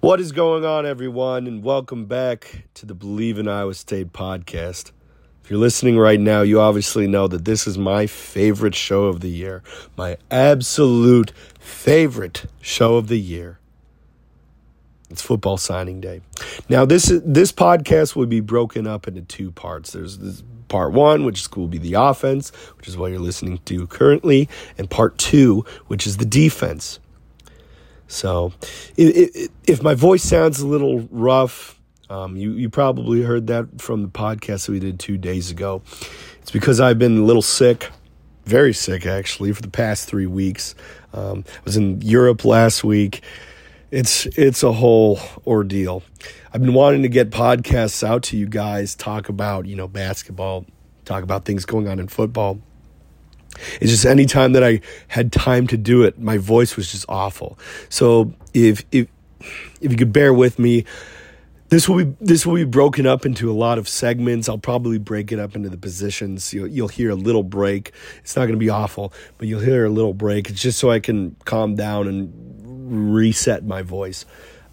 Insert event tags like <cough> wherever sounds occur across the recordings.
What is going on, everyone, and welcome back to the Believe in Iowa State podcast. If you're listening right now, you obviously know that this is my favorite show of the year, my absolute favorite show of the year. It's football signing day. Now, this this podcast will be broken up into two parts. There's this part one, which will be the offense, which is what you're listening to currently, and part two, which is the defense. So, if, if my voice sounds a little rough, um, you, you probably heard that from the podcast that we did two days ago. It's because I've been a little sick, very sick actually, for the past three weeks. Um, I was in Europe last week. It's it's a whole ordeal. I've been wanting to get podcasts out to you guys, talk about you know basketball, talk about things going on in football. It's just any time that I had time to do it, my voice was just awful. So if if if you could bear with me, this will be this will be broken up into a lot of segments. I'll probably break it up into the positions. You'll, you'll hear a little break. It's not going to be awful, but you'll hear a little break. It's just so I can calm down and reset my voice.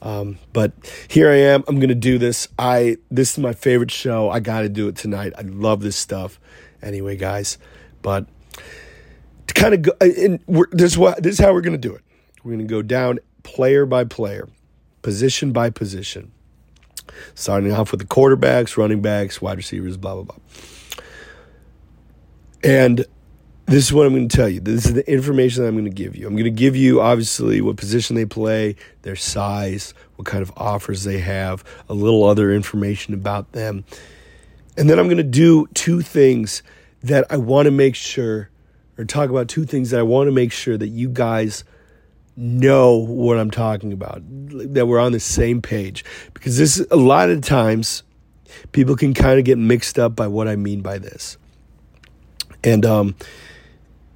Um, but here I am. I'm going to do this. I this is my favorite show. I got to do it tonight. I love this stuff. Anyway, guys, but to kind of go, uh, and this is what this is how we're going to do it. We're going to go down player by player, position by position, starting off with the quarterbacks, running backs, wide receivers, blah blah blah. And this is what I'm going to tell you. This is the information that I'm going to give you. I'm going to give you, obviously, what position they play, their size, what kind of offers they have, a little other information about them. And then I'm going to do two things that I want to make sure or talk about two things that I want to make sure that you guys know what I'm talking about, that we're on the same page. Because this a lot of times people can kind of get mixed up by what I mean by this. And um,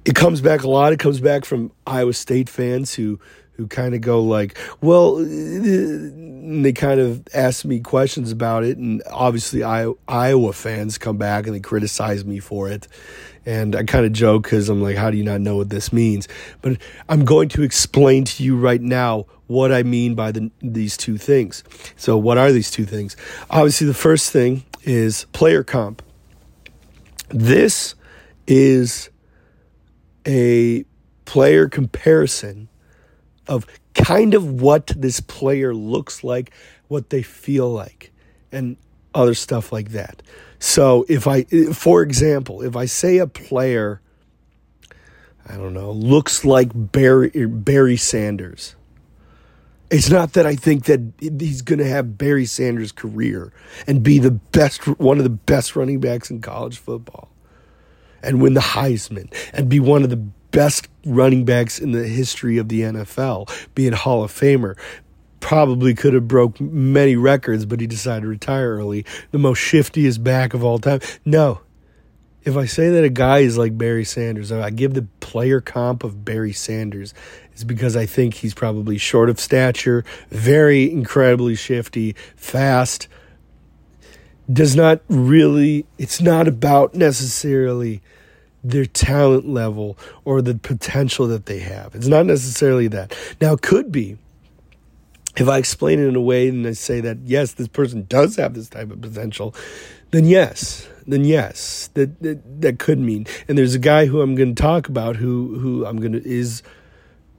it comes back a lot. It comes back from Iowa State fans who who kind of go like, well, they kind of ask me questions about it, and obviously Iowa fans come back and they criticize me for it, and I kind of joke because I'm like, how do you not know what this means? But I'm going to explain to you right now what I mean by the, these two things. So, what are these two things? Obviously, the first thing is player comp. This is a player comparison of kind of what this player looks like, what they feel like, and other stuff like that. So if I, for example, if I say a player, I don't know, looks like Barry Barry Sanders. It's not that I think that he's going to have Barry Sanders' career and be the best, one of the best running backs in college football, and win the Heisman and be one of the best running backs in the history of the NFL, be a Hall of Famer, probably could have broke many records, but he decided to retire early. The most shiftiest back of all time. No. If I say that a guy is like Barry Sanders, I give the player comp of Barry Sanders, is because I think he's probably short of stature, very incredibly shifty, fast. Does not really, it's not about necessarily their talent level or the potential that they have. It's not necessarily that. Now, it could be if I explain it in a way and I say that yes, this person does have this type of potential, then yes, then yes, that that, that could mean. And there's a guy who I'm going to talk about who who I'm going to is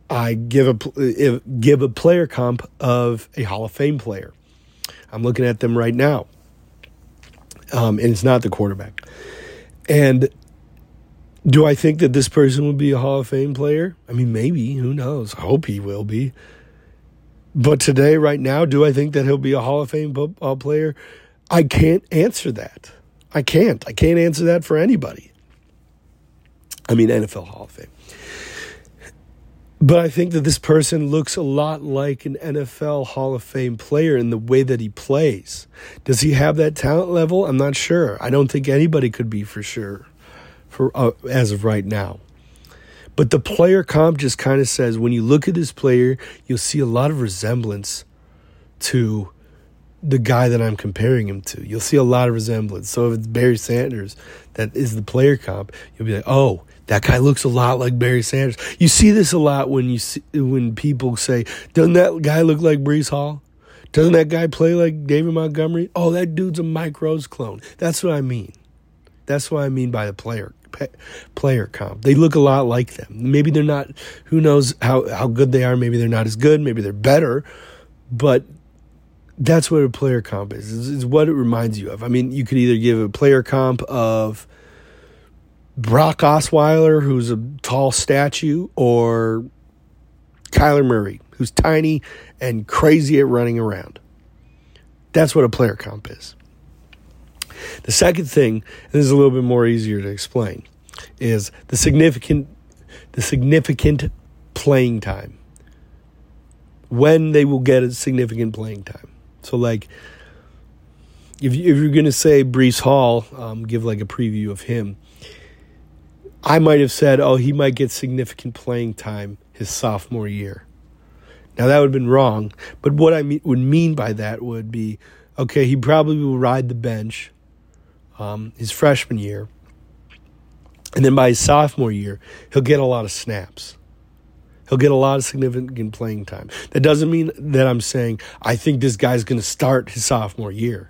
I give a give a player comp of a Hall of Fame player. I'm looking at them right now, um, and it's not the quarterback. And do I think that this person will be a Hall of Fame player? I mean, maybe. Who knows? I hope he will be. But today, right now, do I think that he'll be a Hall of Fame football player? I can't answer that. I can't. I can't answer that for anybody. I mean, NFL Hall of Fame. But I think that this person looks a lot like an NFL Hall of Fame player in the way that he plays. Does he have that talent level? I'm not sure. I don't think anybody could be for sure for uh, as of right now. But the player comp just kind of says when you look at this player, you'll see a lot of resemblance to the guy that I'm comparing him to. You'll see a lot of resemblance. So if it's Barry Sanders that is the player comp, you'll be like, "Oh, that guy looks a lot like Barry Sanders." You see this a lot when you see, when people say, "Doesn't that guy look like Breece Hall?" Doesn't that guy play like David Montgomery? Oh, that dude's a Mike Rose clone. That's what I mean. That's what I mean by the player player comp. They look a lot like them. Maybe they're not. Who knows how how good they are? Maybe they're not as good. Maybe they're better. But that's what a player comp is. Is, is what it reminds you of. I mean, you could either give a player comp of Brock Osweiler, who's a tall statue, or Kyler Murray, who's tiny and crazy at running around. That's what a player comp is. The second thing, and this is a little bit more easier to explain, is the significant the significant playing time. When they will get a significant playing time. So like if, you, if you're going to say Breece Hall, um, give like a preview of him, I might have said, oh, he might get significant playing time his sophomore year. Now that would have been wrong, but what I mean, would mean by that would be, okay, he probably will ride the bench um, his freshman year, and then by his sophomore year, he'll get a lot of snaps. He'll get a lot of significant playing time. That doesn't mean that I'm saying I think this guy's going to start his sophomore year.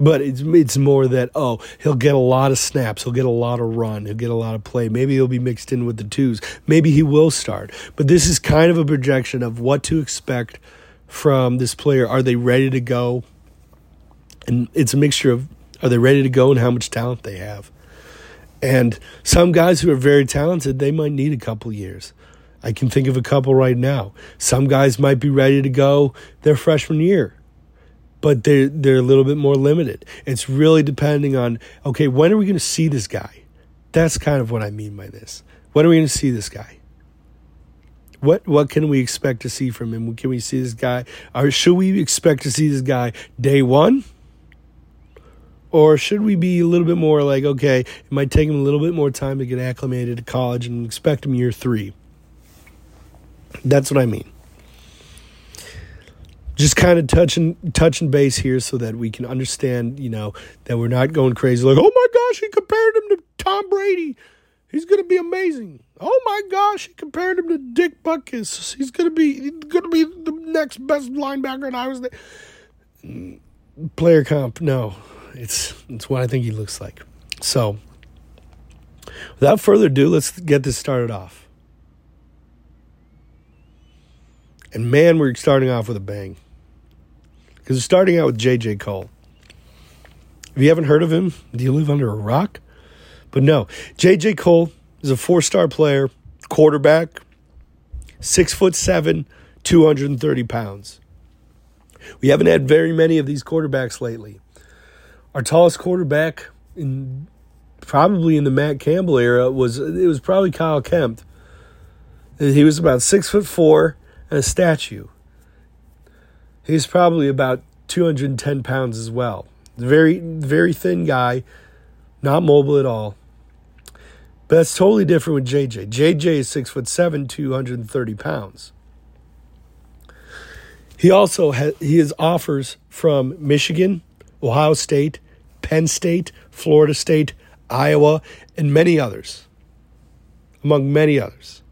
But it's it's more that oh he'll get a lot of snaps, he'll get a lot of run, he'll get a lot of play. Maybe he'll be mixed in with the twos. Maybe he will start. But this is kind of a projection of what to expect from this player. Are they ready to go? And it's a mixture of are they ready to go and how much talent they have. And some guys who are very talented, they might need a couple years. I can think of a couple right now. Some guys might be ready to go their freshman year but they're they're a little bit more limited. It's really depending on okay, when are we going to see this guy? That's kind of what I mean by this. When are we going to see this guy? What what can we expect to see from him? Can we see this guy? Or should we expect to see this guy day one? Or should we be a little bit more like, okay, it might take him a little bit more time to get acclimated to college and expect him year three? That's what I mean just kind of touching touching base here so that we can understand, you know, that we're not going crazy like, oh my gosh, he compared him to Tom Brady. He's going to be amazing. Oh my gosh, he compared him to Dick Butkus. He's going to be going to be the next best linebacker in Iowa State. Mm, player comp, no, it's it's what I think he looks like. So, without further ado, let's get this started off. And man, we're starting off with a bang because it's starting out with J.J. Kohl. If you haven't heard of him, do you live under a rock? But no, J.J. Kohl is a four star player, quarterback, six foot seven, 230 pounds. We haven't had very many of these quarterbacks lately. Our tallest quarterback in probably in the Matt Campbell era was it was probably Kyle Kempt. He was about six foot four and a statue. He's probably about 210 pounds as well. Very, very thin guy, not mobile at all. But that's totally different with JJ. JJ is six foot seven, 230 pounds. He also has he has offers from Michigan, Ohio State, Penn State, Florida State, Iowa, and many others, among many others.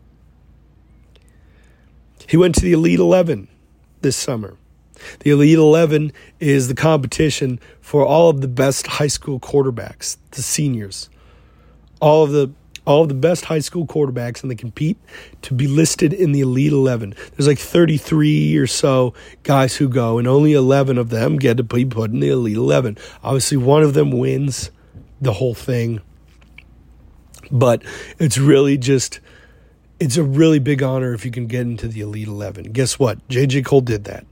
He went to the Elite 11 this summer. The Elite 11 is the competition for all of the best high school quarterbacks, the seniors. All of the all the best high school quarterbacks and they compete to be listed in the Elite 11. There's like 33 or so guys who go and only 11 of them get to be put in the Elite 11. Obviously one of them wins the whole thing. But it's really just it's a really big honor if you can get into the Elite 11. Guess what? JJ Kohl did that.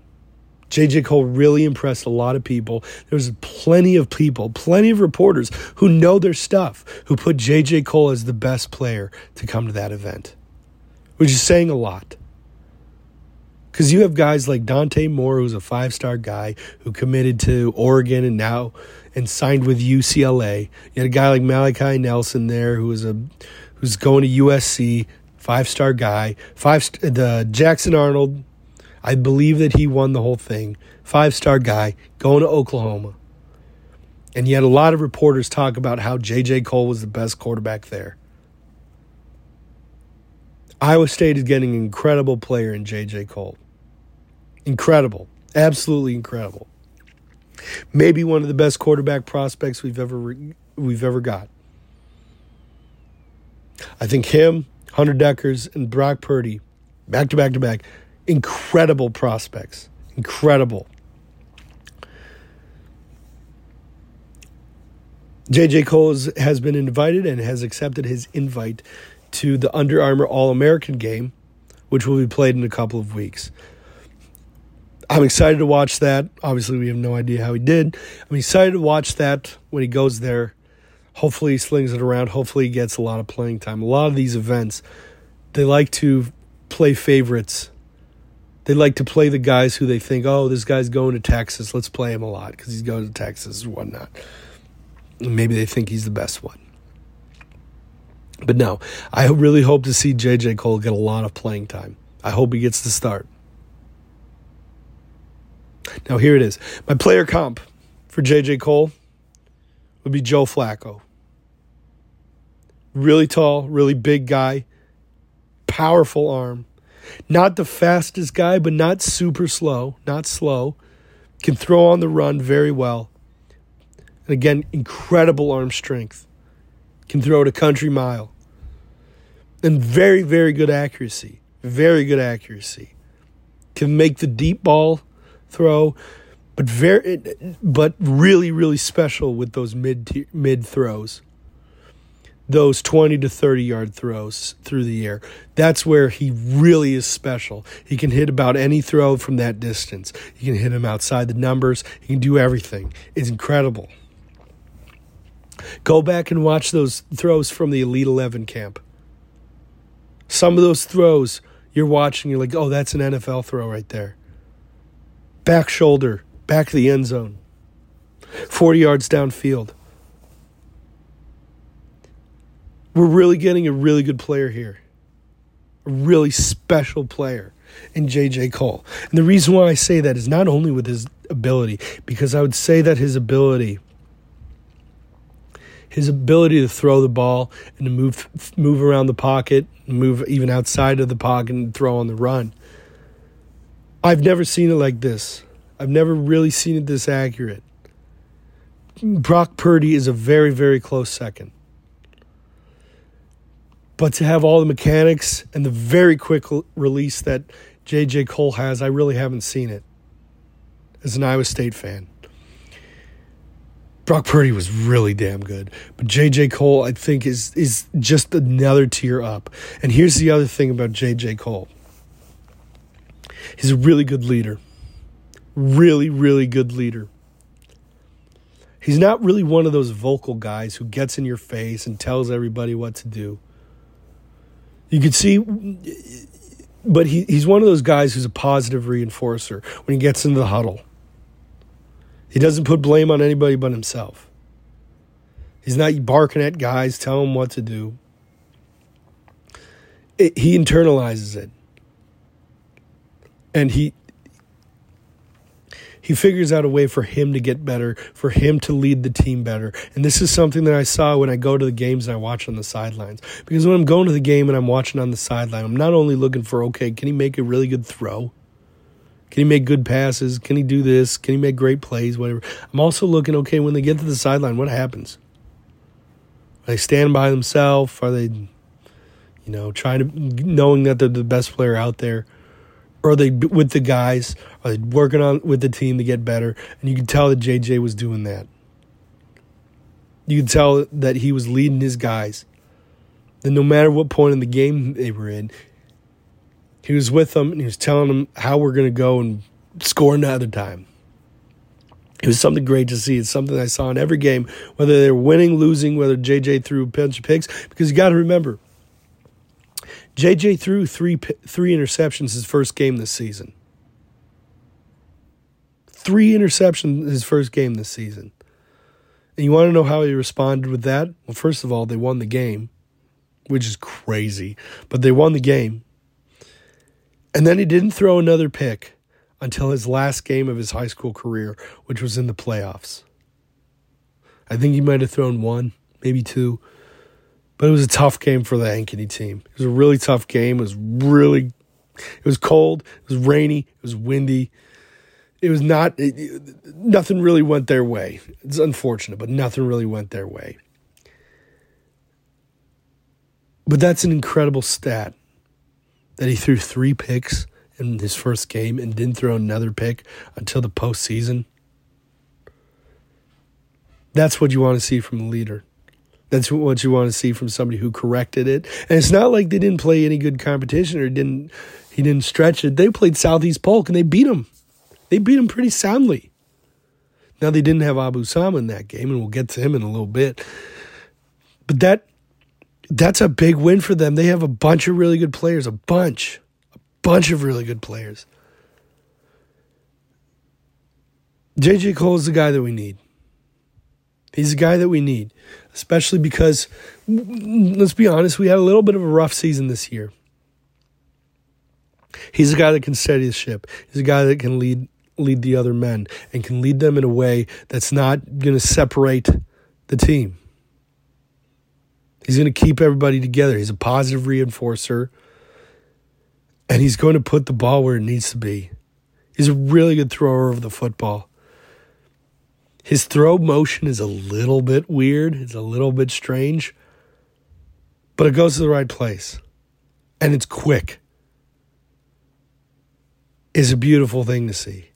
JJ Kohl really impressed a lot of people. There's plenty of people, plenty of reporters who know their stuff, who put JJ Kohl as the best player to come to that event, which is saying a lot. Because you have guys like Dante Moore, who's a five star guy who committed to Oregon and now and signed with UCLA. You had a guy like Malachi Nelson there, who was a who's going to USC, five star guy. Five the Jackson Arnold I believe that he won the whole thing. Five star guy going to Oklahoma. And yet, a lot of reporters talk about how J.J. Kohl was the best quarterback there. Iowa State is getting an incredible player in J.J. Kohl. Incredible. Absolutely incredible. Maybe one of the best quarterback prospects we've ever we've ever got. I think him, Hunter Dekkers, and Brock Purdy, back to back to back, incredible prospects. Incredible. JJ Kohl has been invited and has accepted his invite to the Under Armour All American game, which will be played in a couple of weeks. I'm excited to watch that. Obviously, we have no idea how he did. I'm excited to watch that when he goes there. Hopefully, he slings it around. Hopefully, he gets a lot of playing time. A lot of these events, they like to play favorites. They like to play the guys who they think, oh, this guy's going to Texas. Let's play him a lot because he's going to Texas or whatnot. Maybe they think he's the best one. But no, I really hope to see JJ Kohl get a lot of playing time. I hope he gets the start. Now, here it is. My player comp for JJ Kohl would be Joe Flacco. Really tall, really big guy, powerful arm. Not the fastest guy, but not super slow, not slow. Can throw on the run very well. And again, incredible arm strength. Can throw it a country mile. And very, very good accuracy. Very good accuracy. Can make the deep ball throw, but very, but really, really special with those mid mid throws. Those 20 to 30 yard throws through the air. That's where he really is special. He can hit about any throw from that distance. He can hit him outside the numbers. He can do everything. It's incredible. Go back and watch those throws from the Elite 11 camp. Some of those throws you're watching, you're like, oh, that's an NFL throw right there. Back shoulder, back to the end zone, 40 yards downfield. We're really getting a really good player here, a really special player in J.J. Kohl. And the reason why I say that is not only with his ability, because I would say that his ability his ability to throw the ball and to move move around the pocket, move even outside of the pocket and throw on the run. I've never seen it like this. I've never really seen it this accurate. Brock Purdy is a very, very close second. But to have all the mechanics and the very quick release that J.J. Kohl has, I really haven't seen it as an Iowa State fan. Brock Purdy was really damn good, but JJ Kohl, I think is is just another tier up. And here's the other thing about JJ Kohl: He's a really good leader. Really, really good leader. He's not really one of those vocal guys who gets in your face and tells everybody what to do. You could see but he, he's one of those guys who's a positive reinforcer when he gets into the huddle. He doesn't put blame on anybody but himself. He's not barking at guys, telling them what to do. It, he internalizes it. And he he figures out a way for him to get better, for him to lead the team better. And this is something that I saw when I go to the games and I watch on the sidelines. Because when I'm going to the game and I'm watching on the sideline, I'm not only looking for, okay, can he make a really good throw? Can he make good passes? Can he do this? Can he make great plays? Whatever. I'm also looking, okay, when they get to the sideline, what happens? Are they stand by themselves? Are they, you know, trying to, knowing that they're the best player out there? Or are they with the guys? Are they working on with the team to get better? And you can tell that JJ was doing that. You can tell that he was leading his guys. And no matter what point in the game they were in, he was with them and he was telling them how we're going to go and score another time. It was something great to see. It's something I saw in every game, whether they're winning, losing, whether JJ threw a bunch of picks. Because you got to remember, JJ threw three three interceptions his first game this season. Three interceptions his first game this season. And you want to know how he responded with that? Well, first of all, they won the game, which is crazy, but they won the game. And then he didn't throw another pick until his last game of his high school career, which was in the playoffs. I think he might have thrown one, maybe two, but it was a tough game for the Ankeny team. It was a really tough game. It was really It was cold, it was rainy, it was windy. It was not, it, nothing really went their way. It's unfortunate, but nothing really went their way. But that's an incredible stat that he threw three picks in his first game and didn't throw another pick until the postseason. That's what you want to see from a leader. That's what you want to see from somebody who corrected it. And it's not like they didn't play any good competition or didn't he didn't stretch it. They played Southeast Polk and they beat him. They beat him pretty soundly. Now they didn't have Abu Sama in that game, and we'll get to him in a little bit. But that that's a big win for them. They have a bunch of really good players, a bunch, a bunch of really good players. JJ Kohl is the guy that we need. He's the guy that we need, especially because, let's be honest, we had a little bit of a rough season this year. He's a guy that can steady the ship. He's a guy that can lead lead the other men and can lead them in a way that's not going to separate the team. He's going to keep everybody together. He's a positive reinforcer. And he's going to put the ball where it needs to be. He's a really good thrower of the football. His throw motion is a little bit weird, it's a little bit strange, but it goes to the right place. And it's quick. Is a beautiful thing to see.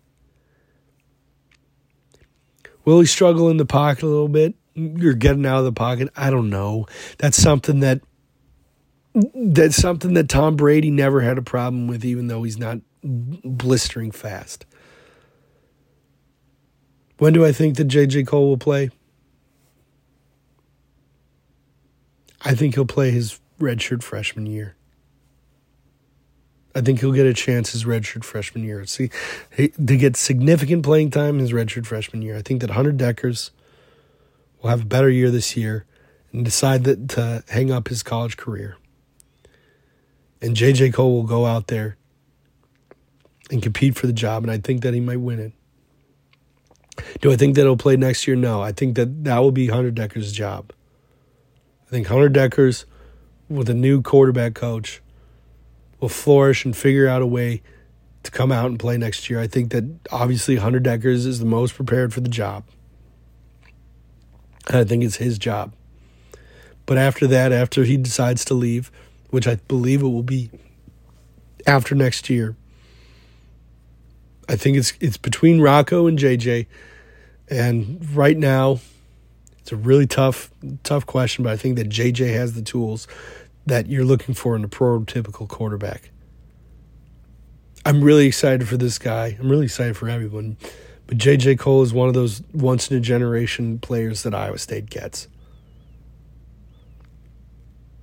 Will he struggle in the pocket a little bit? You're getting out of the pocket. I don't know. That's something that that's something that Tom Brady never had a problem with, even though he's not blistering fast. When do I think that J.J. Kohl will play? I think he'll play his redshirt freshman year. I think he'll get a chance his redshirt freshman year. See, to get significant playing time his redshirt freshman year. I think that Hunter Dekkers will have a better year this year and decide that to hang up his college career. And J.J. Kohl will go out there and compete for the job, and I think that he might win it. Do I think that he'll play next year? No. I think that that will be Hunter Dekkers' job. I think Hunter Dekkers with a new quarterback coach, will flourish and figure out a way to come out and play next year. I think that obviously Hunter Dekkers is the most prepared for the job. And I think it's his job. But after that, after he decides to leave, which I believe it will be after next year, I think it's it's between Rocco and JJ. And right now, it's a really tough tough question, but I think that JJ has the tools that you're looking for in a prototypical quarterback. I'm really excited for this guy. I'm really excited for everyone. But JJ Kohl is one of those once in a generation players that Iowa State gets.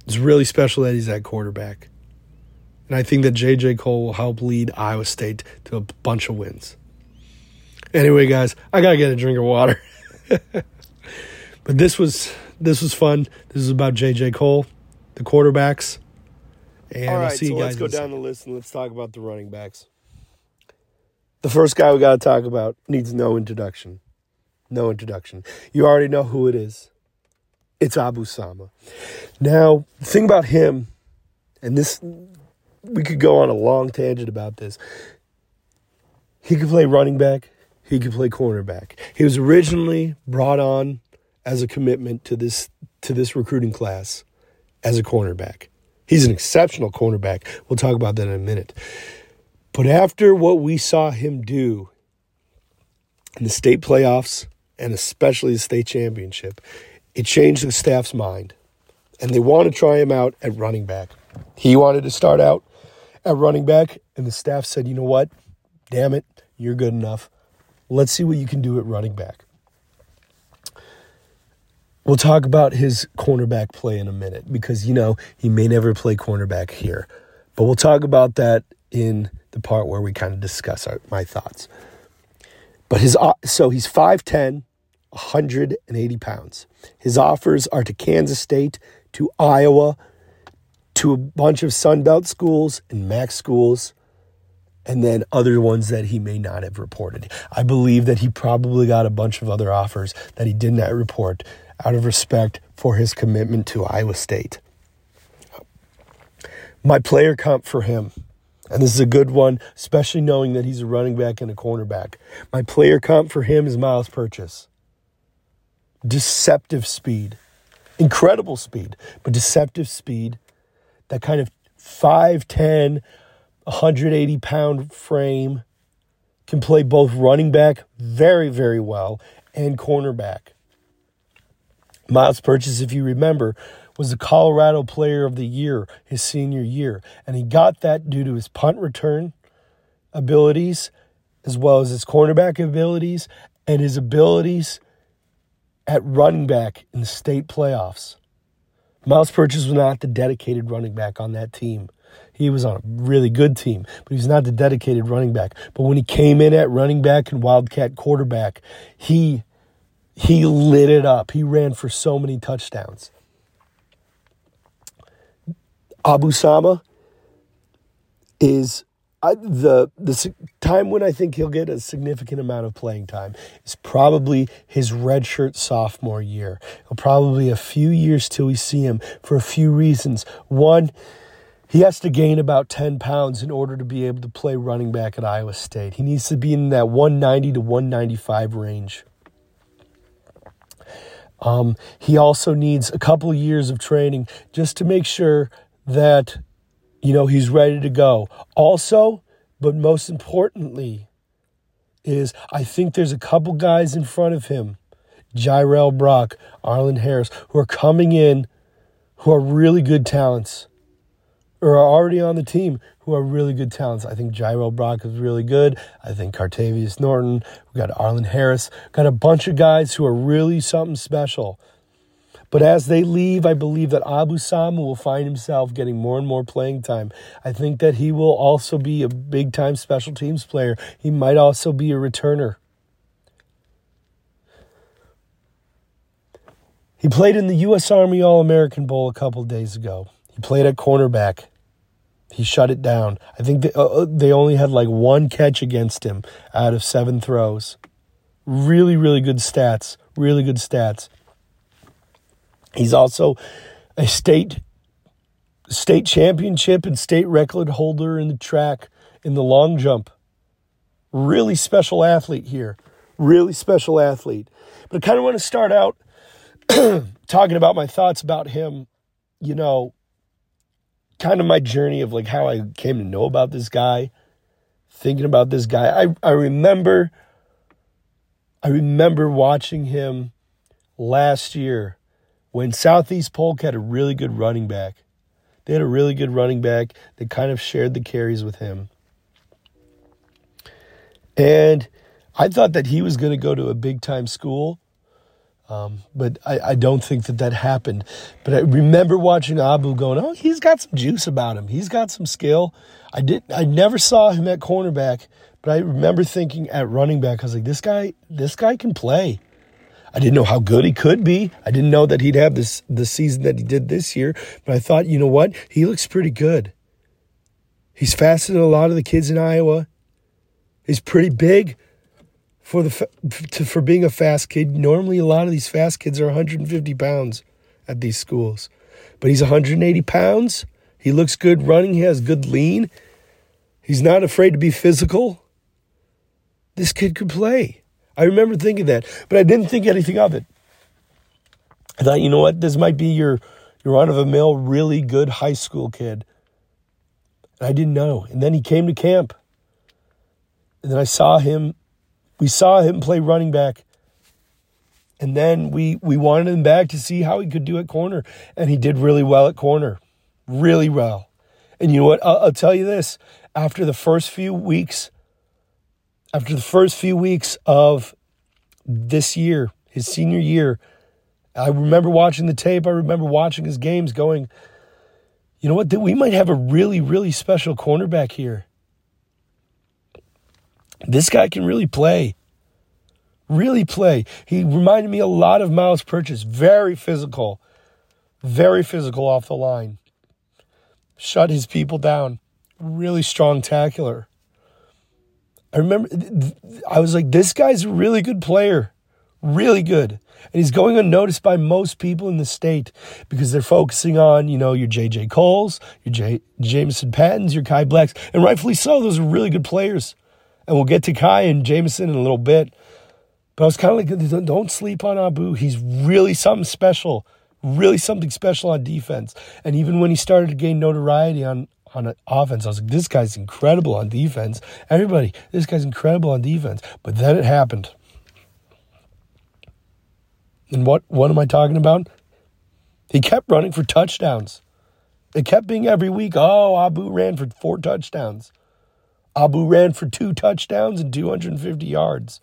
It's really special that he's at quarterback. And I think that JJ Kohl will help lead Iowa State to a bunch of wins. Anyway, guys, I gotta get a drink of water. <laughs> but this was this was fun. This is about JJ Kohl, the quarterbacks. And All right, I'll see so you guys. let's go down the list and let's talk about the running backs. The first guy we got to talk about needs no introduction. No introduction. You already know who it is. It's Abu Sama. Now, the thing about him, and this, we could go on a long tangent about this. He could play running back. He could play cornerback. He was originally brought on as a commitment to this to this recruiting class as a cornerback. He's an exceptional cornerback. We'll talk about that in a minute. But after what we saw him do in the state playoffs and especially the state championship, it changed the staff's mind. And they want to try him out at running back. He wanted to start out at running back, and the staff said, you know what? Damn it, you're good enough. Let's see what you can do at running back. We'll talk about his cornerback play in a minute because, you know, he may never play cornerback here. But we'll talk about that in the part where we kind of discuss our, my thoughts. But his uh, so he's 5'10, 180 pounds. His offers are to Kansas State, to Iowa, to a bunch of Sun Belt schools and MAC schools, and then other ones that he may not have reported. I believe that he probably got a bunch of other offers that he did not report out of respect for his commitment to Iowa State. My player comp for him And this is a good one, especially knowing that he's a running back and a cornerback. My player comp for him is Myles Purchase. Deceptive speed, incredible speed, but deceptive speed. That kind of 5'10, 180 pound frame can play both running back very, very well and cornerback. Myles Purchase, if you remember, was the Colorado Player of the Year his senior year. And he got that due to his punt return abilities, as well as his cornerback abilities and his abilities at running back in the state playoffs. Myles Purchase was not the dedicated running back on that team. He was on a really good team, but he was not the dedicated running back. But when he came in at running back and Wildcat quarterback, he he lit it up. He ran for so many touchdowns. Abu Sama is I, the the time when I think he'll get a significant amount of playing time is probably his redshirt sophomore year. It'll probably a few years till we see him for a few reasons. One, he has to gain about 10 pounds in order to be able to play running back at Iowa State. He needs to be in that 190 to 195 range. Um, he also needs a couple years of training just to make sure that, you know, he's ready to go. Also, but most importantly, is I think there's a couple guys in front of him, Jirehl Brock, Arlen Harris, who are coming in who are really good talents or are already on the team who are really good talents. I think Jirehl Brock is really good. I think Cartevious Norton. We got Arlen Harris. Got a bunch of guys who are really something special. But as they leave, I believe that Abu Sama will find himself getting more and more playing time. I think that he will also be a big time special teams player. He might also be a returner. He played in the U.S. Army All American Bowl a couple days ago. He played at cornerback. He shut it down. I think they, uh, uh, they only had like one catch against him out of seven throws. Really, really good stats. Really good stats. He's also a state state championship and state record holder in the track in the long jump. Really special athlete here. Really special athlete. But I kind of want to start out <clears throat> talking about my thoughts about him, you know, kind of my journey of like how I came to know about this guy, thinking about this guy. I, I remember I remember watching him last year when Southeast Polk had a really good running back. They had a really good running back that kind of shared the carries with him. And I thought that he was going to go to a big time school, um, but I, I, don't think that that happened. But I remember watching Abu going, "Oh, he's got some juice about him. He's got some skill." I did. I never saw him at cornerback, but I remember thinking at running back, I was like, "This guy, this guy can play." I didn't know how good he could be. I didn't know that he'd have this the season that he did this year. But I thought, you know what? He looks pretty good. He's faster than a lot of the kids in Iowa. He's pretty big for the for being a fast kid. Normally, a lot of these fast kids are 150 pounds at these schools, but he's 180 pounds. He looks good running. He has good lean. He's not afraid to be physical. This kid could play. I remember thinking that, but I didn't think anything of it. I thought, you know what, this might be your your run of a mill, really good high school kid. And I didn't know. And then he came to camp. And then I saw him, we saw him play running back. And then we we wanted him back to see how he could do at corner. And he did really well at corner. Really well. And you know what? I'll, I'll tell you this. After the first few weeks after the first few weeks of this year, his senior year, I remember watching the tape. I remember watching his games going, you know what? We might have a really, really special cornerback here. This guy can really play. Really play. He reminded me a lot of Myles Purchase. Very physical. Very physical off the line. Shut his people down. Really strong tackler. I remember I was like, this guy's a really good player. really good. And he's going unnoticed by most people in the state because they're focusing on, you know, your J.J. Kohls, your J- Jamison Pattons, your Kai Blacks, and rightfully so. Those are really good players. And we'll get to Kai and Jamison in a little bit. But I was kind of like, don't sleep on Abu. He's really something special, really something special on defense. And even when he started to gain notoriety on, on offense, I was like, this guy's incredible on defense. Everybody, this guy's incredible on defense. But then it happened. And what, what am I talking about? He kept running for touchdowns. It kept being every week, oh, Abu ran for four touchdowns. Abu ran for two touchdowns and 250 yards.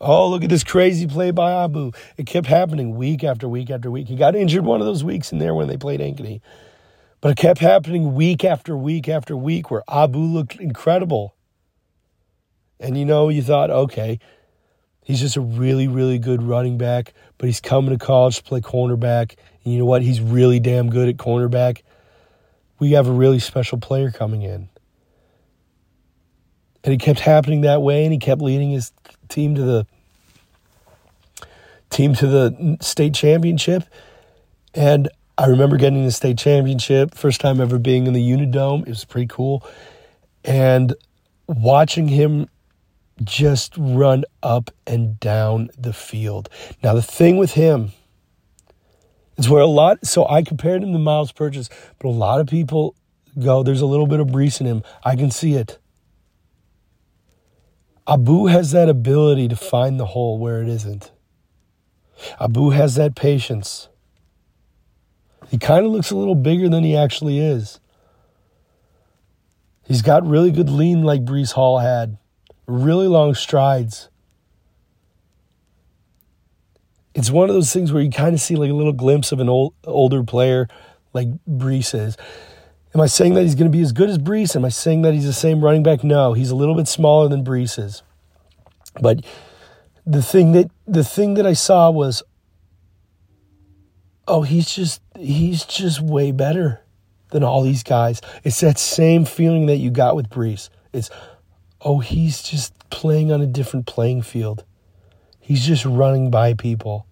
Oh, look at this crazy play by Abu. It kept happening week after week after week. He got injured one of those weeks in there when they played Ankeny. But it kept happening week after week after week where Abu looked incredible. And you know, you thought, okay, he's just a really, really good running back, but he's coming to college to play cornerback. And you know what? He's really damn good at cornerback. We have a really special player coming in. And it kept happening that way, and he kept leading his team to the team to the state championship. And I remember getting the state championship, first time ever being in the Unidome. It was pretty cool. And watching him just run up and down the field. Now, the thing with him is where a lot, so I compared him to Myles Purchase, but a lot of people go, there's a little bit of Breece in him. I can see it. Abu has that ability to find the hole where it isn't. Abu has that patience. He kind of looks a little bigger than he actually is. He's got really good lean like Breece Hall had, really long strides. It's one of those things where you kind of see like a little glimpse of an old, older player like Breece is. Am I saying that he's going to be as good as Breece? Am I saying that he's the same running back? No, he's a little bit smaller than Breece is. But the thing that the thing that I saw was, oh, he's just he's just way better than all these guys. It's that same feeling that you got with Breece. It's, oh, he's just playing on a different playing field. He's just running by people.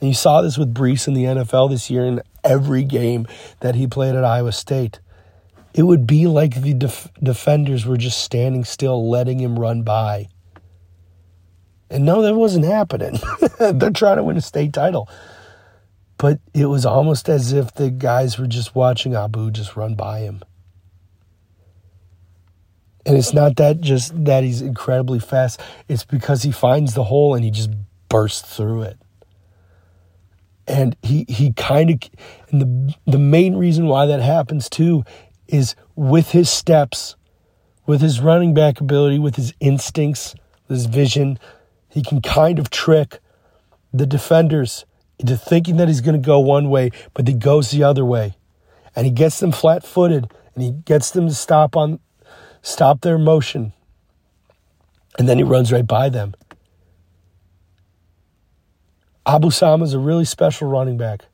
And you saw this with Breece in the NFL this year in every game that he played at Iowa State it would be like the def- defenders were just standing still, letting him run by. And no, that wasn't happening. <laughs> They're trying to win a state title. But it was almost as if the guys were just watching Abu just run by him. And it's not that just that he's incredibly fast, it's because he finds the hole and he just bursts through it. And he he kind of and the the main reason why that happens too is with his steps, with his running back ability, with his instincts, his vision, he can kind of trick the defenders into thinking that he's going to go one way, but he goes the other way. And he gets them flat footed and he gets them to stop on stop their motion. And then he runs right by them. Abu Sama is a really special running back.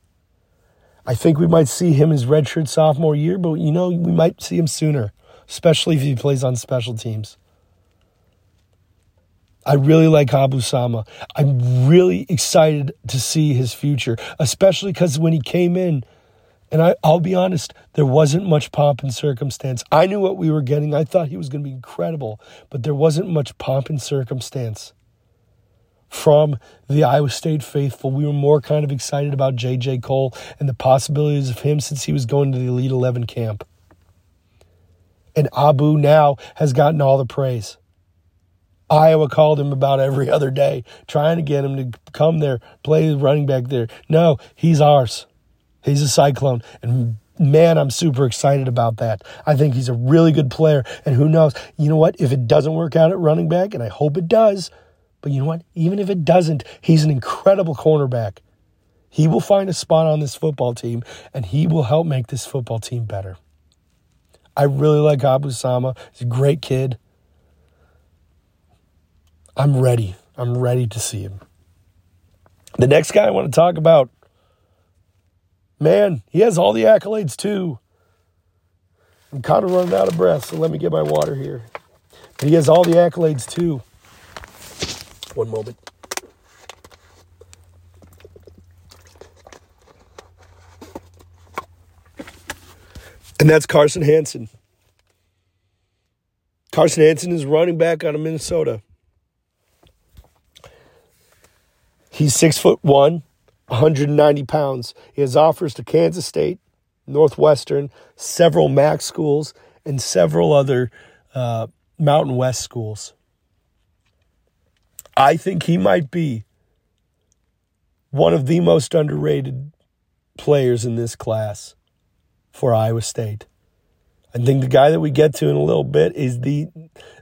I think we might see him his redshirt sophomore year, but you know, we might see him sooner, especially if he plays on special teams. I really like Abu Sama. I'm really excited to see his future, especially because when he came in, and I, I'll be honest, there wasn't much pomp and circumstance. I knew what we were getting. I thought he was going to be incredible, but there wasn't much pomp and circumstance from the Iowa State faithful. We were more kind of excited about J.J. Kohl and the possibilities of him since he was going to the Elite 11 camp. And Abu now has gotten all the praise. Iowa called him about every <laughs> other day, trying to get him to come there, play running back there. No, he's ours. He's a Cyclone. And man, I'm super excited about that. I think he's a really good player. And who knows? You know what? If it doesn't work out at running back, and I hope it does, but you know what? Even if it doesn't, he's an incredible cornerback. He will find a spot on this football team and he will help make this football team better. I really like Abu Sama. He's a great kid. I'm ready. I'm ready to see him. The next guy I want to talk about, man, he has all the accolades too. I'm kind of running out of breath, so let me get my water here. But he has all the accolades too. One moment. And that's Carson Hansen. Carson Hansen is running back out of Minnesota. He's six foot one, 190 pounds. He has offers to Kansas State, Northwestern, several MAC schools, and several other uh, Mountain West schools. I think he might be one of the most underrated players in this class for Iowa State. I think the guy that we get to in a little bit is the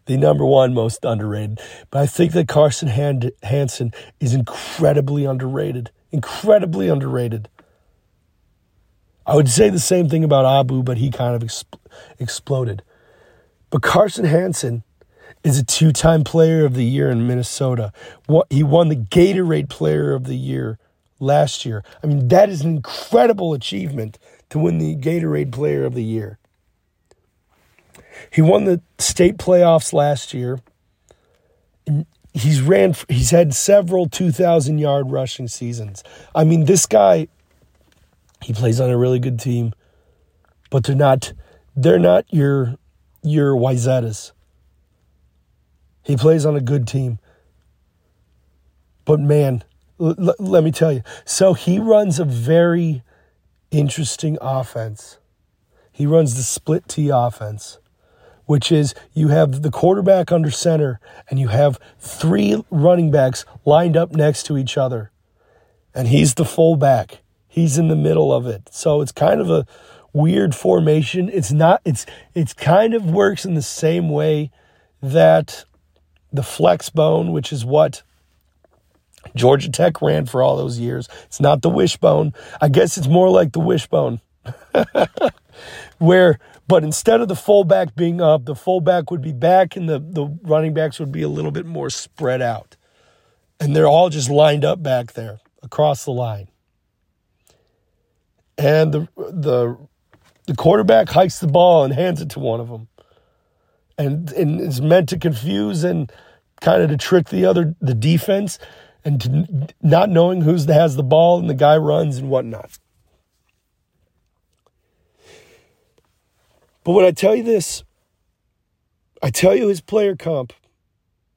the number one most underrated. But I think that Carson Hand- Hansen is incredibly underrated. Incredibly underrated. I would say the same thing about Abu, but he kind of exp- exploded. But Carson Hansen is a two time player of the year in Minnesota. He won the Gatorade Player of the Year last year. I mean, that is an incredible achievement to win the Gatorade Player of the Year. He won the state playoffs last year. He's ran. He's had several two thousand yard rushing seasons. I mean, this guy. He plays on a really good team, but they're not. They're not your your Wayzatas. He plays on a good team. But man, l- l- let me tell you. So he runs a very interesting offense. He runs the split T offense which is you have the quarterback under center and you have three running backs lined up next to each other. And he's the fullback. He's in the middle of it. So it's kind of a weird formation. It's not it's it's kind of works in the same way that the flex bone, which is what Georgia Tech ran for all those years. It's not the wishbone. I guess it's more like the wishbone. <laughs> Where but instead of the fullback being up, the fullback would be back and the, the running backs would be a little bit more spread out. And they're all just lined up back there across the line. And the the the quarterback hikes the ball and hands it to one of them. And and it's meant to confuse and kind of to trick the other the defense and to not knowing who's has the ball and the guy runs and whatnot. But when I tell you this, I tell you his player comp,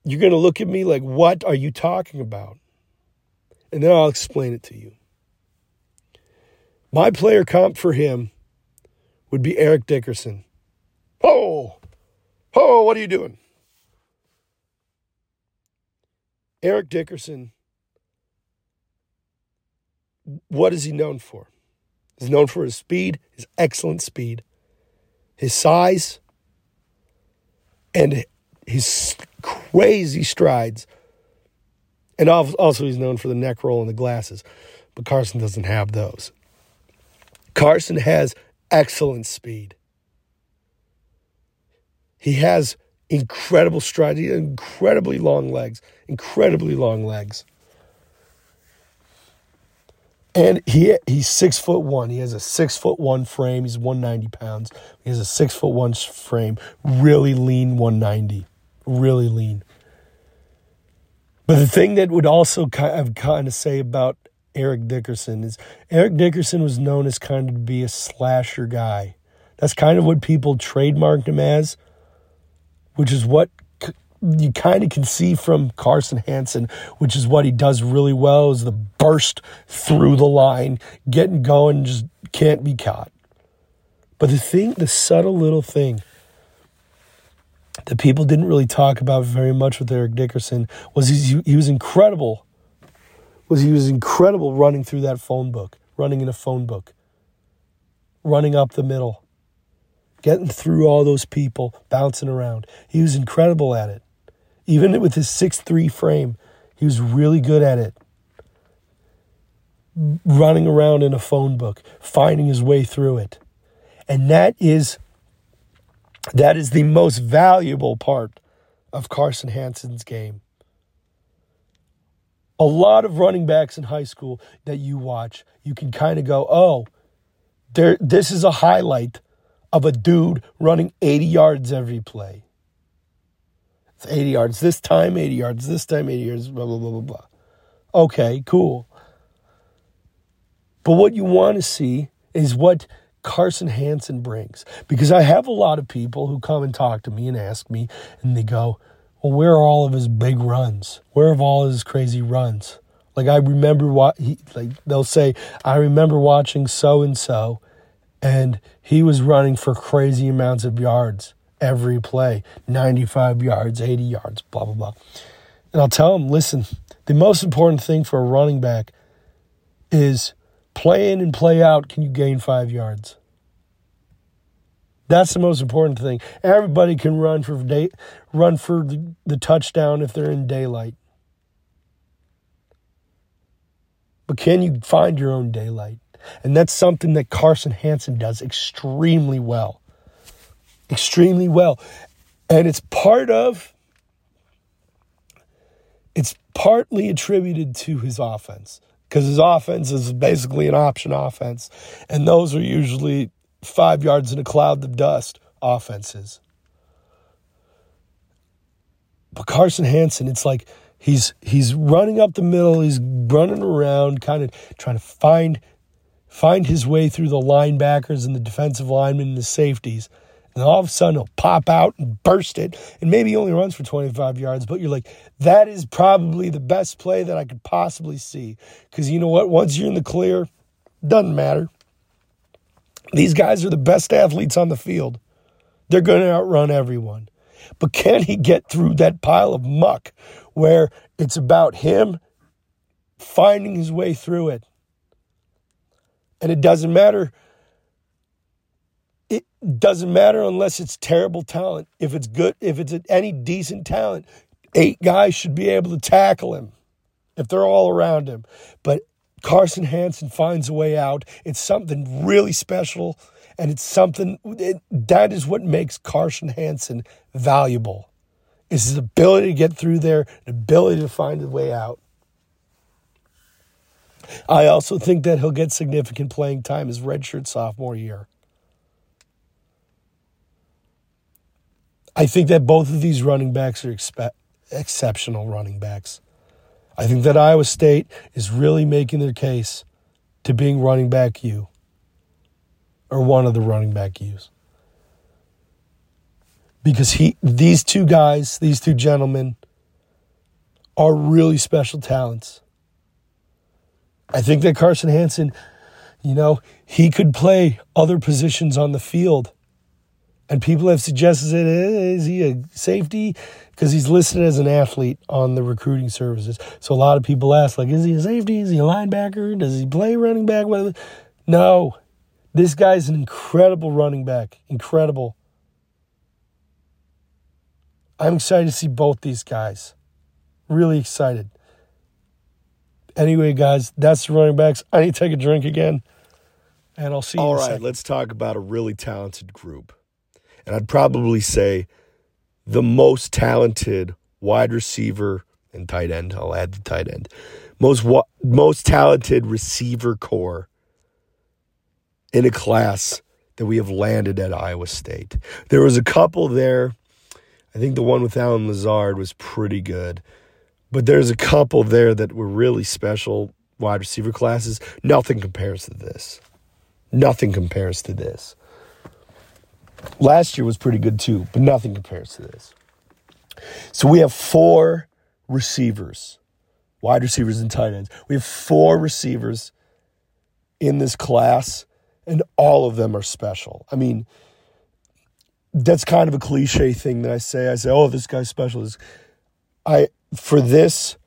you're going to look at me like, what are you talking about? And then I'll explain it to you. My player comp for him would be Eric Dickerson. Oh, oh, what are you doing? Eric Dickerson, what is he known for? He's known for his speed, his excellent speed his size, and his crazy strides. And also, he's known for the neck roll and the glasses, but Carson doesn't have those. Carson has excellent speed. He has incredible strides, incredibly long legs, incredibly long legs. And he he's six foot one. He has a six foot one frame. He's one ninety pounds. He has a six foot one frame. Really lean, one ninety. Really lean. But the thing that would also kind of kind of say about Eric Dickerson is Eric Dickerson was known as kind of to be a slasher guy. That's kind of what people trademarked him as, which is what you kind of can see from Carson Hansen, which is what he does really well, is the burst through the line, getting going, just can't be caught. But the thing, the subtle little thing that people didn't really talk about very much with Eric Dickerson was he, he was incredible. Was he was incredible running through that phone book, running in a phone book, running up the middle, getting through all those people, bouncing around. He was incredible at it. Even with his six-three frame, he was really good at it. Running around in a phone book, finding his way through it. And that is that is the most valuable part of Carson Hansen's game. A lot of running backs in high school that you watch, you can kind of go, "Oh, there this is a highlight of a dude running 80 yards every play." It's 80 yards this time, 80 yards this time, 80 yards, blah, blah, blah, blah, blah. Okay, cool. But what you want to see is what Carson Hansen brings. Because I have a lot of people who come and talk to me and ask me, and they go, Well, where are all of his big runs? Where are all his crazy runs? Like I remember what he like they'll say, I remember watching so and so and he was running for crazy amounts of yards every play 95 yards, 80 yards, blah, blah, blah. And I'll tell him, listen, the most important thing for a running back is play in and play out. Can you gain five yards? That's the most important thing. Everybody can run for day, run for the, the touchdown if they're in daylight. But can you find your own daylight? And that's something that Carson Hansen does extremely well. Extremely well. And it's part of it's partly attributed to his offense because his offense is basically an option offense, and those are usually five yards in a cloud of dust offenses. But Carson Hansen, it's like he's he's running up the middle, he's running around, kind of trying to find find his way through the linebackers and the defensive linemen and the safeties and all of a sudden he'll pop out and burst it, and maybe he only runs for 25 yards, but you're like, that is probably the best play that I could possibly see. Because you know what? Once you're in the clear, doesn't matter. These guys are the best athletes on the field. They're going to outrun everyone. But can he get through that pile of muck where it's about him finding his way through it? And it doesn't matter doesn't matter unless it's terrible talent. If it's good, if it's any decent talent, eight guys should be able to tackle him if they're all around him. But Carson Hansen finds a way out. It's something really special, and it's something it, that is what makes Carson Hansen valuable. Is his ability to get through there, the ability to find a way out. I also think that he'll get significant playing time his redshirt sophomore year. I think that both of these running backs are expe- exceptional running backs. I think that Iowa State is really making their case to being running back U or one of the running back U's. Because he these two guys, these two gentlemen are really special talents. I think that Carson Hansen, you know, he could play other positions on the field and people have suggested, is he a safety? Because he's listed as an athlete on the recruiting services. So a lot of people ask, like, is he a safety? Is he a linebacker? Does he play running back? No. This guy's an incredible running back. Incredible. I'm excited to see both these guys. Really excited. Anyway, guys, that's the running backs. I need to take a drink again. And I'll see you All right, let's talk about a really talented group and I'd probably say the most talented wide receiver and tight end. I'll add the tight end. Most most talented receiver core in a class that we have landed at Iowa State. There was a couple there. I think the one with Allen Lazard was pretty good. But there's a couple there that were really special wide receiver classes. Nothing compares to this. Nothing compares to this. Last year was pretty good too, but nothing compares to this. So we have four receivers, wide receivers and tight ends. We have four receivers in this class, and all of them are special. I mean, that's kind of a cliche thing that I say. I say, "Oh, this guy's special." I for this,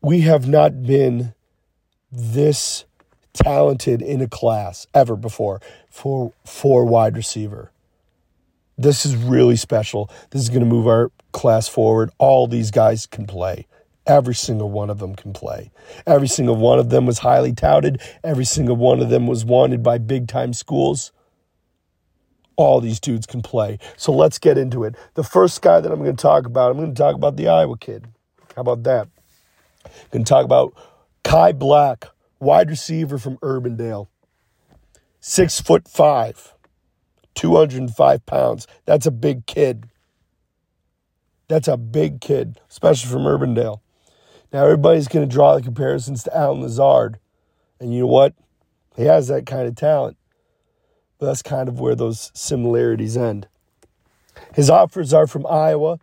we have not been this talented in a class ever before for for wide receiver. This is really special. This is going to move our class forward. All these guys can play. Every single one of them can play. Every single one of them was highly touted. Every single one of them was wanted by big time schools. All these dudes can play. So let's get into it. The first guy that I'm going to talk about, I'm going to talk about the Iowa kid. How about that? I'm going to talk about Kai Black, wide receiver from Urbandale. Six foot five, 205 pounds. That's a big kid. That's a big kid, especially from Urbandale. Now, everybody's going to draw the comparisons to Allen Lazard. And you know what? He has that kind of talent. But that's kind of where those similarities end. His offers are from Iowa,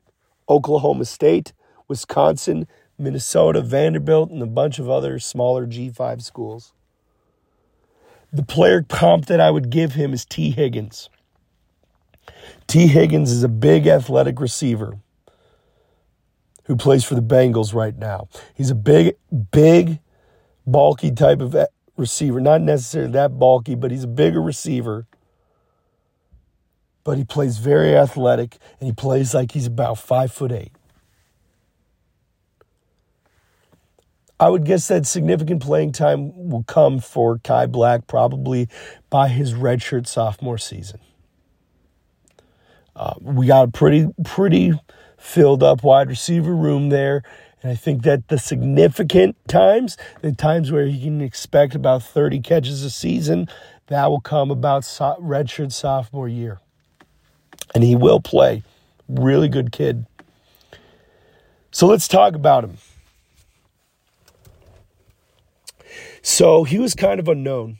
Oklahoma State, Wisconsin, Minnesota, Vanderbilt, and a bunch of other smaller G5 schools. The player comp that I would give him is Tee Higgins. Tee Higgins is a big athletic receiver who plays for the Bengals right now. He's a big, big, bulky type of receiver. Not necessarily that bulky, but he's a bigger receiver. But he plays very athletic and he plays like he's about five foot eight. I would guess that significant playing time will come for Kai Black probably by his redshirt sophomore season. Uh, we got a pretty, pretty filled up wide receiver room there. And I think that the significant times, the times where you can expect about 30 catches a season, that will come about so- redshirt sophomore year. And he will play. Really good kid. So let's talk about him. So he was kind of unknown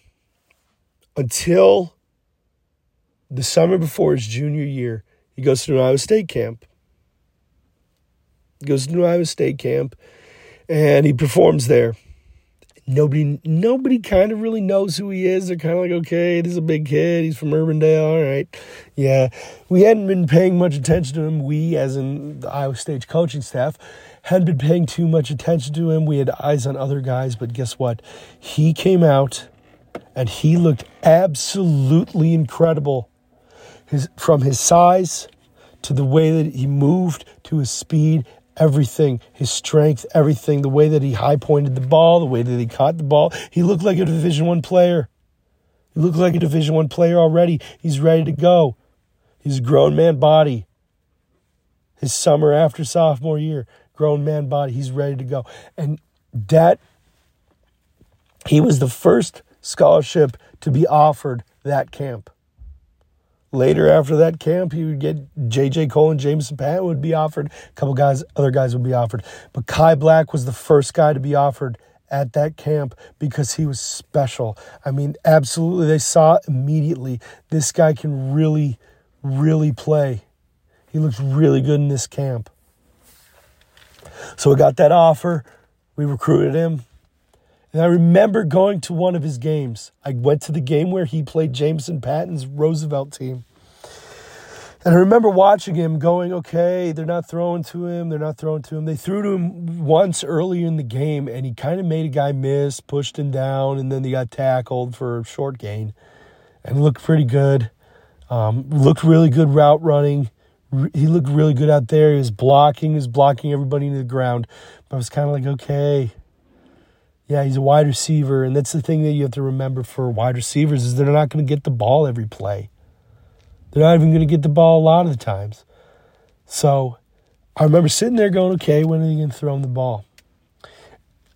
until the summer before his junior year. He goes to an Iowa State camp He goes to an Iowa State camp, and he performs there. Nobody, nobody kind of really knows who he is. They're kind of like, okay, this is a big kid. He's from Urbandale. All right, yeah. We hadn't been paying much attention to him. We, as in the Iowa State coaching staff, hadn't been paying too much attention to him. We had eyes on other guys, but guess what? He came out, and he looked absolutely incredible. His from his size to the way that he moved to his speed everything, his strength, everything, the way that he high pointed the ball, the way that he caught the ball. He looked like a Division One player. He looked like a Division One player already. He's ready to go. He's a grown man body. His summer after sophomore year, grown man body. He's ready to go. And that he was the first scholarship to be offered that camp. Later after that camp, he would get J.J. Kohl and Jamison Pat would be offered. A couple guys, other guys would be offered. But Kai Black was the first guy to be offered at that camp because he was special. I mean, absolutely, they saw immediately this guy can really, really play. He looks really good in this camp. So we got that offer. We recruited him. And I remember going to one of his games. I went to the game where he played Jamison Patton's Roosevelt team. And I remember watching him going, okay, they're not throwing to him. They're not throwing to him. They threw to him once early in the game, and he kind of made a guy miss, pushed him down, and then he got tackled for a short gain and looked pretty good. Um, looked really good route running. He looked really good out there. He was blocking, he was blocking everybody into the ground. But I was kind of like, okay, yeah, he's a wide receiver, and that's the thing that you have to remember for wide receivers is they're not going to get the ball every play. They're not even going to get the ball a lot of the times. So I remember sitting there going, okay, when are they going to throw him the ball?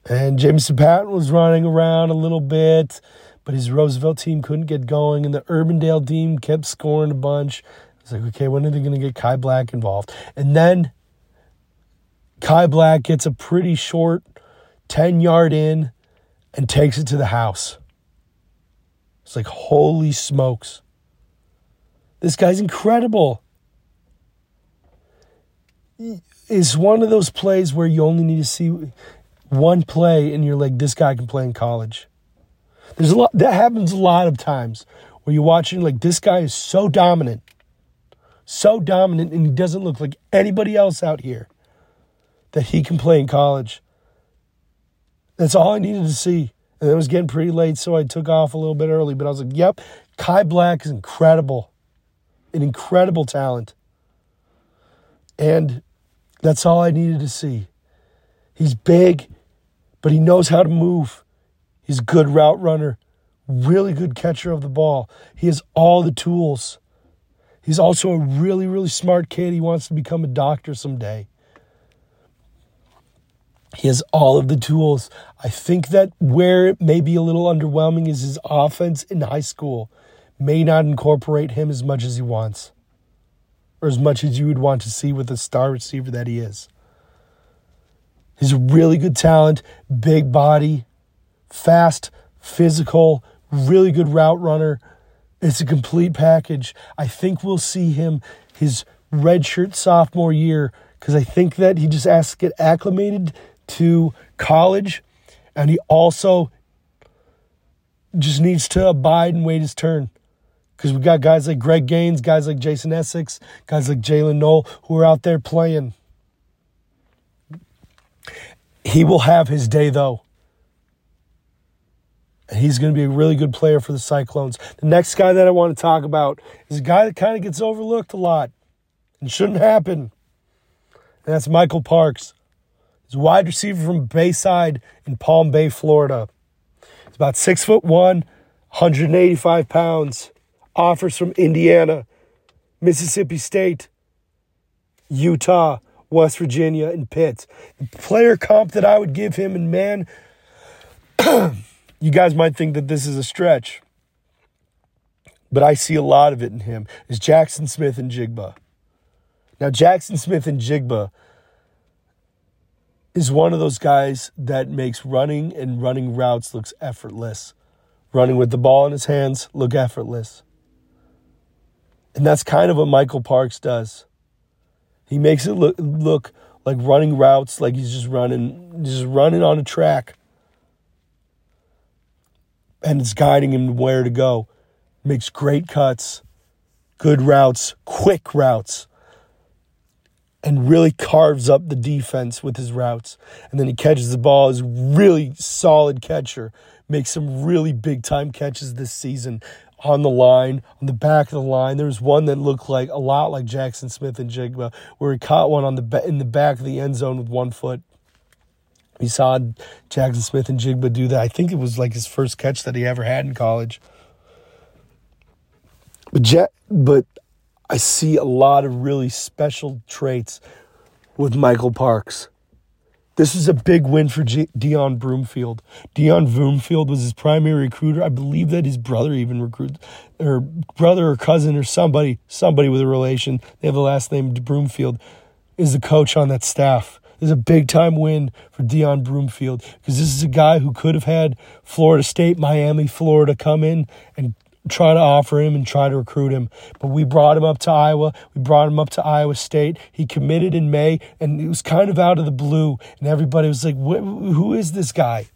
And Jamison Patton was running around a little bit, but his Roosevelt team couldn't get going, and the Urbandale team kept scoring a bunch. I was like, okay, when are they going to get Kai Black involved? And then Kai Black gets a pretty short 10 yard in and takes it to the house. It's like, holy smokes. This guy's incredible. It's one of those plays where you only need to see one play and you're like, this guy can play in college. There's a lot that happens a lot of times where you're watching like this guy is so dominant, so dominant, and he doesn't look like anybody else out here that he can play in college. That's all I needed to see. And it was getting pretty late, so I took off a little bit early. But I was like, yep, Kai Black is incredible. An incredible talent. And that's all I needed to see. He's big, but he knows how to move. He's a good route runner, really good catcher of the ball. He has all the tools. He's also a really, really smart kid. He wants to become a doctor someday. He has all of the tools. I think that where it may be a little underwhelming is his offense in high school may not incorporate him as much as he wants or as much as you would want to see with the star receiver that he is. He's a really good talent, big body, fast, physical, really good route runner, It's a complete package. I think we'll see him his redshirt sophomore year because I think that he just has to get acclimated to college and he also just needs to abide and wait his turn. Because we've got guys like Greg Gaines, guys like Jason Essex, guys like Jaylin Noel who are out there playing. He will have his day though. He's going to be a really good player for the Cyclones. The next guy that I want to talk about is a guy that kind of gets overlooked a lot and shouldn't happen. And that's Michael Parks. He's a wide receiver from Bayside in Palm Bay, Florida. He's about six foot one, 185 pounds. Offers from Indiana, Mississippi State, Utah, West Virginia, and Pitt. The player comp that I would give him, and man, <clears throat> you guys might think that this is a stretch, but I see a lot of it in him, is Jackson Smith-Njigba. Now, Jackson Smith-Njigba is one of those guys that makes running and running routes looks effortless. Running with the ball in his hands look effortless. And that's kind of what Michael Parks does. He makes it look look like running routes, like he's just running just running on a track. And it's guiding him where to go. Makes great cuts, good routes, quick routes and really carves up the defense with his routes. And then he catches the ball, is really solid catcher, makes some really big time catches this season on the line, on the back of the line. There was one that looked like a lot like Jackson Smith-Njigba, where he caught one on the in the back of the end zone with one foot. We saw Jackson Smith-Njigba do that. I think it was like his first catch that he ever had in college. But but I see a lot of really special traits with Michael Parks. This is a big win for G- Deon Broomfield. Deon Broomfield was his primary recruiter. I believe that his brother even recruited, or brother or cousin or somebody, somebody with a relation. They have the last name Broomfield, is the coach on that staff. This is a big time win for Deon Broomfield because this is a guy who could have had Florida State, Miami, Florida come in and try to offer him and try to recruit him. But we brought him up to Iowa. We brought him up to Iowa State. He committed in May, and it was kind of out of the blue. And everybody was like, who is this guy?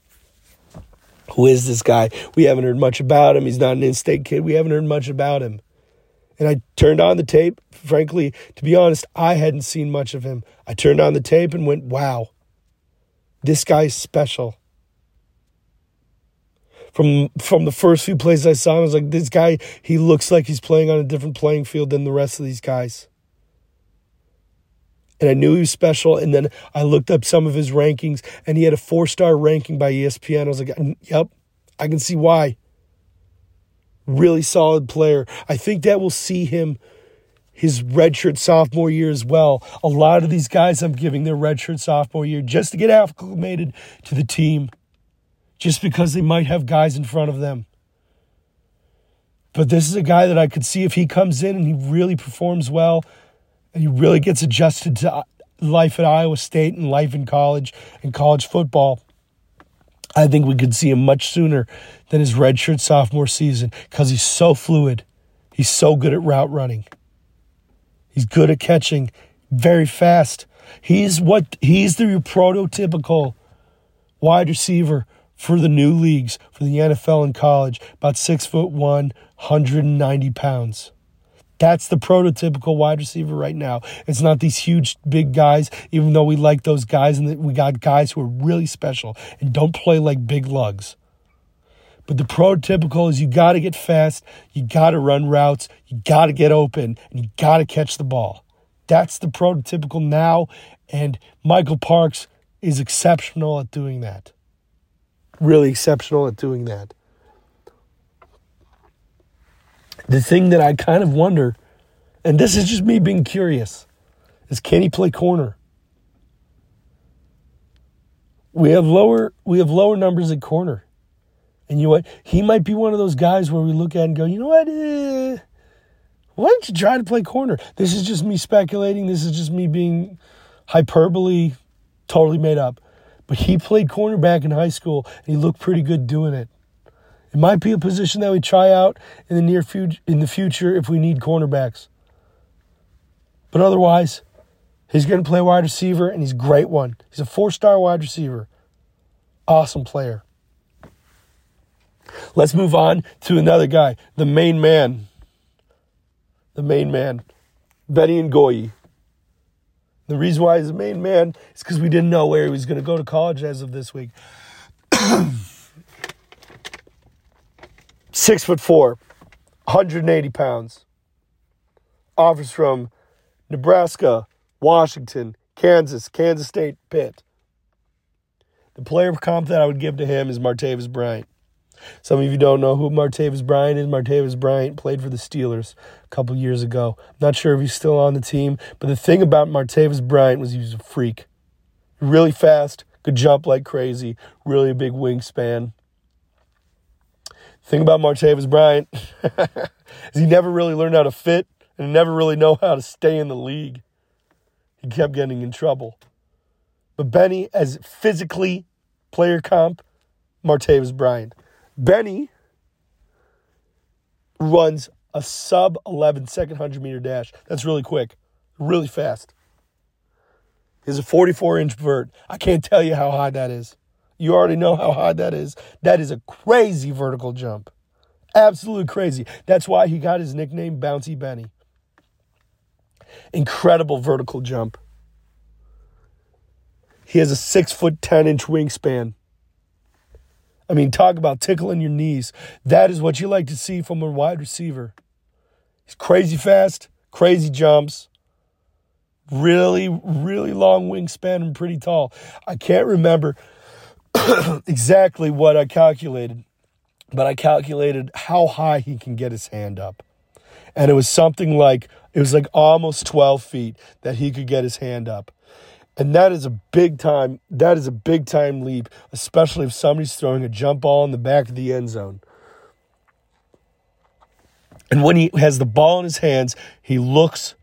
Who is this guy? We haven't heard much about him. He's not an in state kid. We haven't heard much about him. And I turned on the tape. Frankly, to be honest, I hadn't seen much of him. I turned on the tape and went, wow, this guy's special from from the first few plays I saw, I was like, this guy, he looks like he's playing on a different playing field than the rest of these guys. And I knew he was special. And then I looked up some of his rankings, and he had a four star ranking by ESPN. I was like, yep, I can see why. Really solid player. I think that will see him his redshirt sophomore year as well. A lot of these guys I'm giving their redshirt sophomore year just to get acclimated to the team just because they might have guys in front of them. But this is a guy that I could see if he comes in and he really performs well and he really gets adjusted to uh, life at Iowa State and life in college and college football. I think we could see him much sooner than his redshirt sophomore season because he's so fluid. He's so good at route running. He's good at catching, very fast. He's what he's the prototypical wide receiver for the new leagues, for the NFL and college, about six foot one, 190 pounds. That's the prototypical wide receiver right now. It's not these huge, big guys, even though we like those guys and we got guys who are really special and don't play like big lugs. But the prototypical is you got to get fast, you got to run routes, you got to get open, and you got to catch the ball. That's the prototypical now, and Michael Parks is exceptional at doing that really exceptional at doing that. The thing that I kind of wonder, and this is just me being curious, is can he play corner? We have lower we have lower numbers at corner. And you know what? He might be one of those guys where we look at and go, you know what? Eh, why don't you try to play corner? This is just me speculating. This is just me being hyperbole, totally made up. But he played cornerback in high school and he looked pretty good doing it. It might be a position that we try out in the near future in the future if we need cornerbacks. But otherwise, he's going to play wide receiver and he's a great one. He's a four-star wide receiver. Awesome player. Let's move on to another guy, the main man. The main man, Benny Ngoyi. The reason why he's the main man is because we didn't know where he was going to go to college as of this week. <clears throat> Six foot four, 180 pounds. Offers from Nebraska, Washington, Kansas, Kansas State, Pitt. The player of comp that I would give to him is Martavis Bryant. Some of you don't know who Martavis Bryant is. Martavis Bryant played for the Steelers a couple years ago. Not sure if he's still on the team, but the thing about Martavis Bryant was he was a freak. Really fast, could jump like crazy, really big wingspan. Thing about Martavis Bryant <laughs> is he never really learned how to fit and never really know how to stay in the league. He kept getting in trouble. But Benny, as physically player comp, Martavis Bryant. Benny runs a sub 11 second 100 meter dash. That's really quick, really fast. He's a 44 inch vert. I can't tell you how high that is. You already know how high that is. That is a crazy vertical jump. Absolutely crazy. That's why he got his nickname Bouncy Benny. Incredible vertical jump. He has a six foot 10 inch wingspan. I mean, talk about tickling your knees. That is what you like to see from a wide receiver. He's crazy fast, crazy jumps, really, really long wingspan, and pretty tall. I can't remember <coughs> exactly what I calculated, but I calculated how high he can get his hand up. And it was something like, it was like almost 12 feet that he could get his hand up. And that is a big time, that is a big time leap, especially if somebody's throwing a jump ball in the back of the end zone. And when he has the ball in his hands, he looks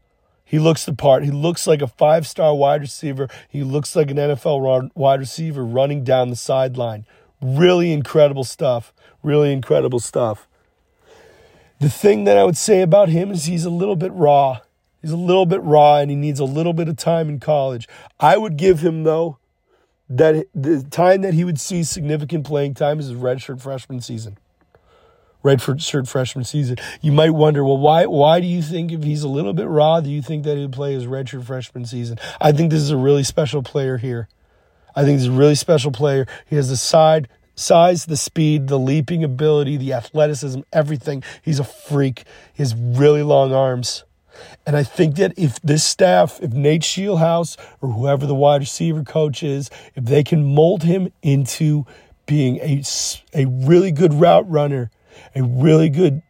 he looks the part. He looks like a five-star wide receiver. He looks like an NFL wide receiver running down the sideline. Really incredible stuff. Really incredible stuff. The thing that I would say about him is he's a little bit raw. He's a little bit raw and he needs a little bit of time in college. I would give him, though, that the time that he would see significant playing time is his redshirt freshman season. Redshirt freshman season. You might wonder, well, why why do you think if he's a little bit raw, do you think that he'd play his redshirt freshman season? I think this is a really special player here. I think he's a really special player. He has the side size, the speed, the leaping ability, the athleticism, everything. He's a freak. He has really long arms. And I think that if this staff, if Nate Scheelhaase or whoever the wide receiver coach is, if they can mold him into being a, a really good route runner, a really good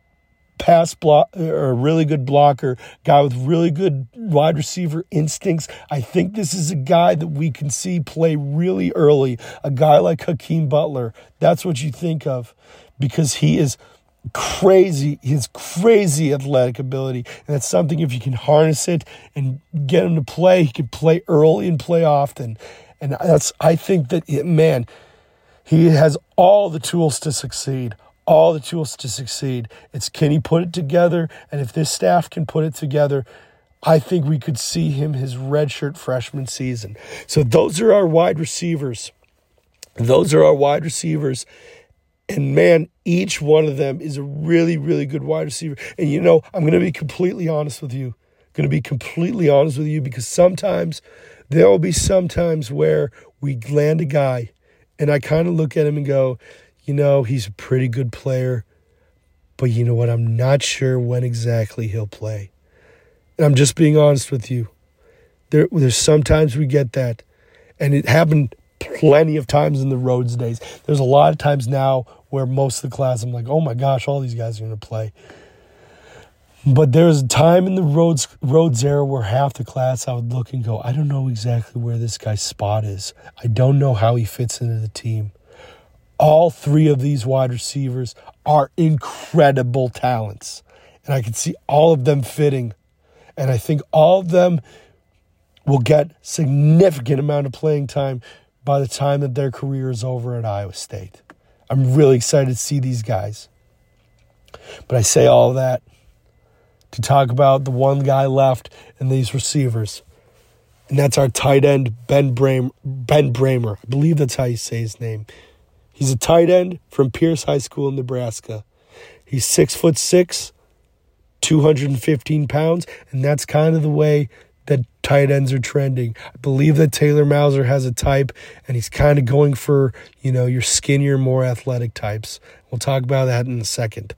pass block or a really good blocker, guy with really good wide receiver instincts. I think this is a guy that we can see play really early. A guy like Hakeem Butler. That's what you think of because he is crazy, his crazy athletic ability. And that's something if you can harness it and get him to play, he can play early and play often. And that's, I think that, it, man, he has all the tools to succeed. All the tools to succeed. It's can he put it together? And if this staff can put it together, I think we could see him his redshirt freshman season. So those are our wide receivers. Those are our wide receivers. And man, each one of them is a really, really good wide receiver. And you know, I'm going to be completely honest with you. Going to be completely honest with you because sometimes there will be some times where we land a guy and I kind of look at him and go, you know, he's a pretty good player, but you know what? I'm not sure when exactly he'll play. And I'm just being honest with you. There, there's sometimes we get that. And it happened plenty of times in the Rhoads days. There's a lot of times now where most of the class I'm like, oh my gosh, all these guys are going to play. But there was a time in the Rhoads Rhoads era where half the class I would look and go, I don't know exactly where this guy's spot is. I don't know how he fits into the team. All three of these wide receivers are incredible talents. And I can see all of them fitting. And I think all of them will get significant amount of playing time by the time that their career is over at Iowa State. I'm really excited to see these guys. But I say all that to talk about the one guy left in these receivers. And that's our tight end, Ben, Bram- ben Brahmer. I believe that's how you say his name. He's a tight end from Pierce High School in Nebraska. He's six foot six, 215 pounds, and that's kind of the way that tight ends are trending. I believe that Taylor Mouser has a type, and he's kind of going for, you know, your skinnier, more athletic types. We'll talk about that in a second.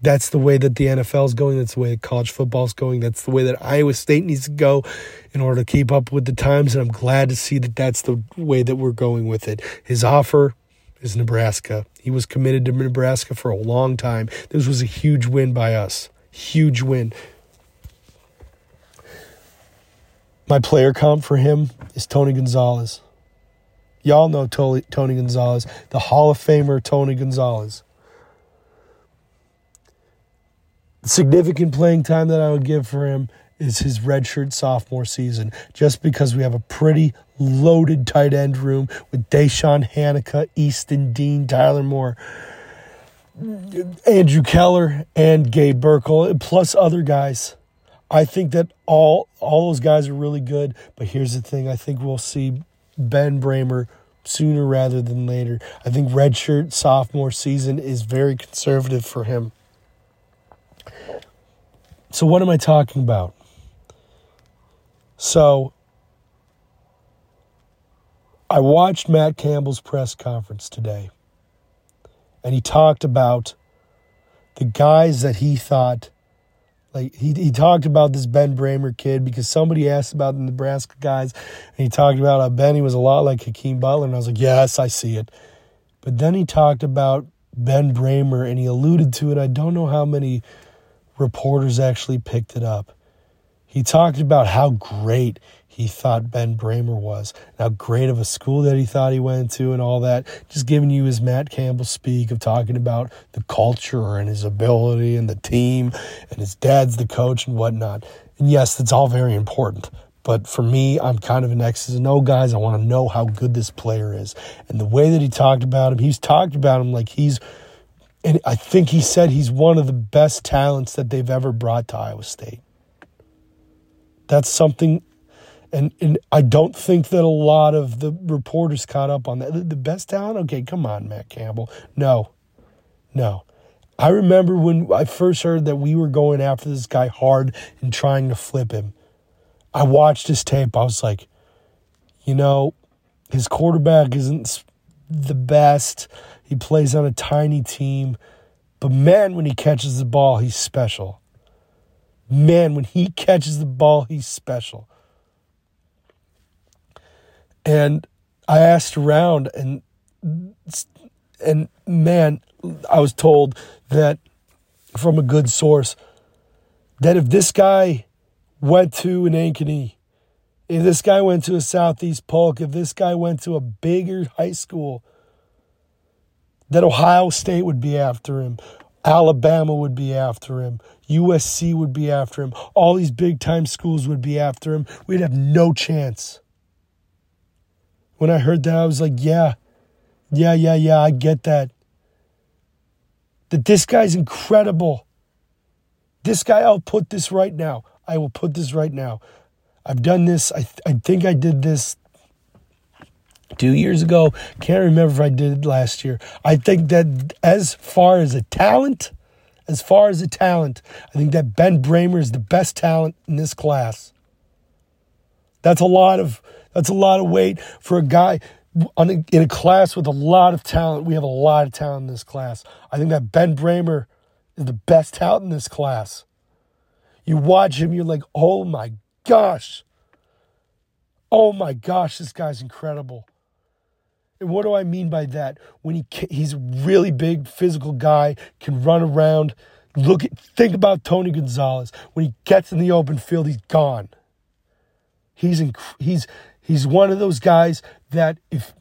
That's the way that the NFL is going. That's the way that college football is going. That's the way that Iowa State needs to go in order to keep up with the times. And I'm glad to see that that's the way that we're going with it. His offer is Nebraska. He was committed to Nebraska for a long time. This was a huge win by us. Huge win. My player comp for him is Tony Gonzalez. Y'all know Tony, Gonzalez, the Hall of Famer Tony Gonzalez. The significant playing time that I would give for him is his redshirt sophomore season, just because we have a pretty loaded tight end room with DeShawn Hanika, Easton Dean, Tyler Moore, Andrew Keller, and Gabe Burkle, plus other guys. I think that all all those guys are really good, but here's the thing: I think we'll see Ben Brahmer sooner rather than later. I think redshirt sophomore season is very conservative for him. So what am I talking about? So I watched Matt Campbell's press conference today, and he talked about the guys that he thought, like he, he talked about this Ben Brahmer kid because somebody asked about the Nebraska guys, and he talked about how Benny was a lot like Hakeem Butler, and I was like, yes, I see it. But then he talked about Ben Brahmer, and he alluded to it. I don't know how many reporters actually picked it up. He talked about how great he thought Ben Brahmer was, how great of a school that he thought he went to, and all that. Just giving you his Matt Campbell speak of talking about the culture and his ability and the team, and his dad's the coach and whatnot. And yes, that's all very important. But for me, I'm kind of an X's and O guys. I want to know how good this player is. And the way that he talked about him, he's talked about him like he's and I think he said he's one of the best talents that they've ever brought to Iowa State. That's something, and, and I don't think that a lot of the reporters caught up on that. The best talent? Okay, come on, Matt Campbell. No, no. I remember when I first heard that we were going after this guy hard and trying to flip him. I watched his tape. I was like, you know, his quarterback isn't the best. He plays on a tiny team. But man, when he catches the ball, he's special. Man, when he <laughs> catches the ball, he's special. And I asked around and and man, I was told that from a good source that if this guy went to an Ankeny, if this guy went to a Southeast Polk, if this guy went to a bigger high school, that Ohio State would be after him, Alabama would be after him, USC would be after him, all these big time schools would be after him. We'd have no chance. When I heard that, I was like, yeah, yeah, yeah, yeah, I get that. That this guy's incredible. This guy, I'll put this right now. I will put this right now. I've done this. I, th- I think I did this two years ago. Can't remember if I did it last year. I think that as far as a talent, as far as a talent, I think that Ben Brahmer is the best talent in this class. That's a lot of that's a lot of weight for a guy in a class with a lot of talent. We have a lot of talent in this class. I think that Ben Brahmer is the best talent in this class. You watch him, you're like, oh my gosh. Oh my gosh, this guy's incredible. And what do I mean by that? When he he's a really big physical guy, can run around. Look at think about Tony Gonzalez. When he gets in the open field, he's gone. He's in, he's he's one of those guys that if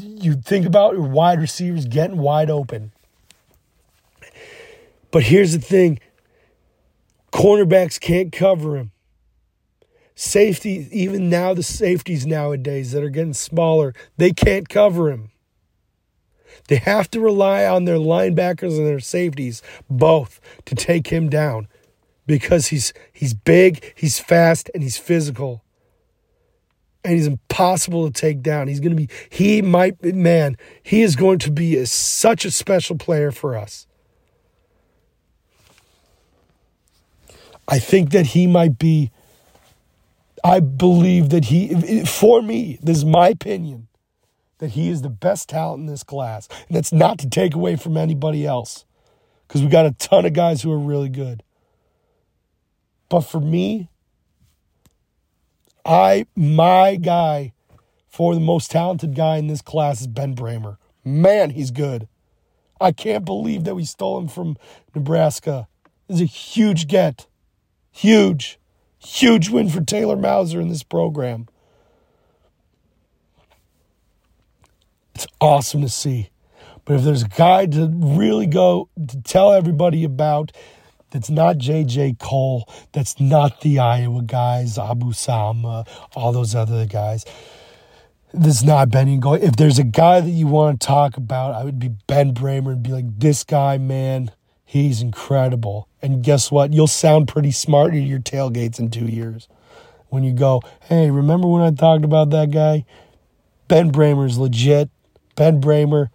you think about your wide receivers getting wide open. But here's the thing. Cornerbacks can't cover him. Safety, even now, the safeties nowadays that are getting smaller, they can't cover him. They have to rely on their linebackers and their safeties both to take him down because he's he's big, he's fast, and he's physical. And he's impossible to take down. He's going to be he might man, he is going to be a, such a special player for us. I think that he might be I believe that he for me, this is my opinion that he is the best talent in this class. And that's not to take away from anybody else because we got a ton of guys who are really good. But for me, I my guy for the most talented guy in this class is Ben Brahmer. Man, he's good. I can't believe that we stole him from Nebraska. It's a huge get. Huge. Huge win for Taylor Mouser in this program. It's awesome to see. But if there's a guy to really go to tell everybody about that's not JJ Kohl. that's not the Iowa guys, Abu Sama, all those other guys. This is not Benny going. If there's a guy that you want to talk about, I would be Ben Brahmer and be like, this guy, man, he's incredible. And guess what? You'll sound pretty smart at your tailgates in two years. When you go, hey, remember when I talked about that guy? Ben Brahmer's legit. Ben Brahmer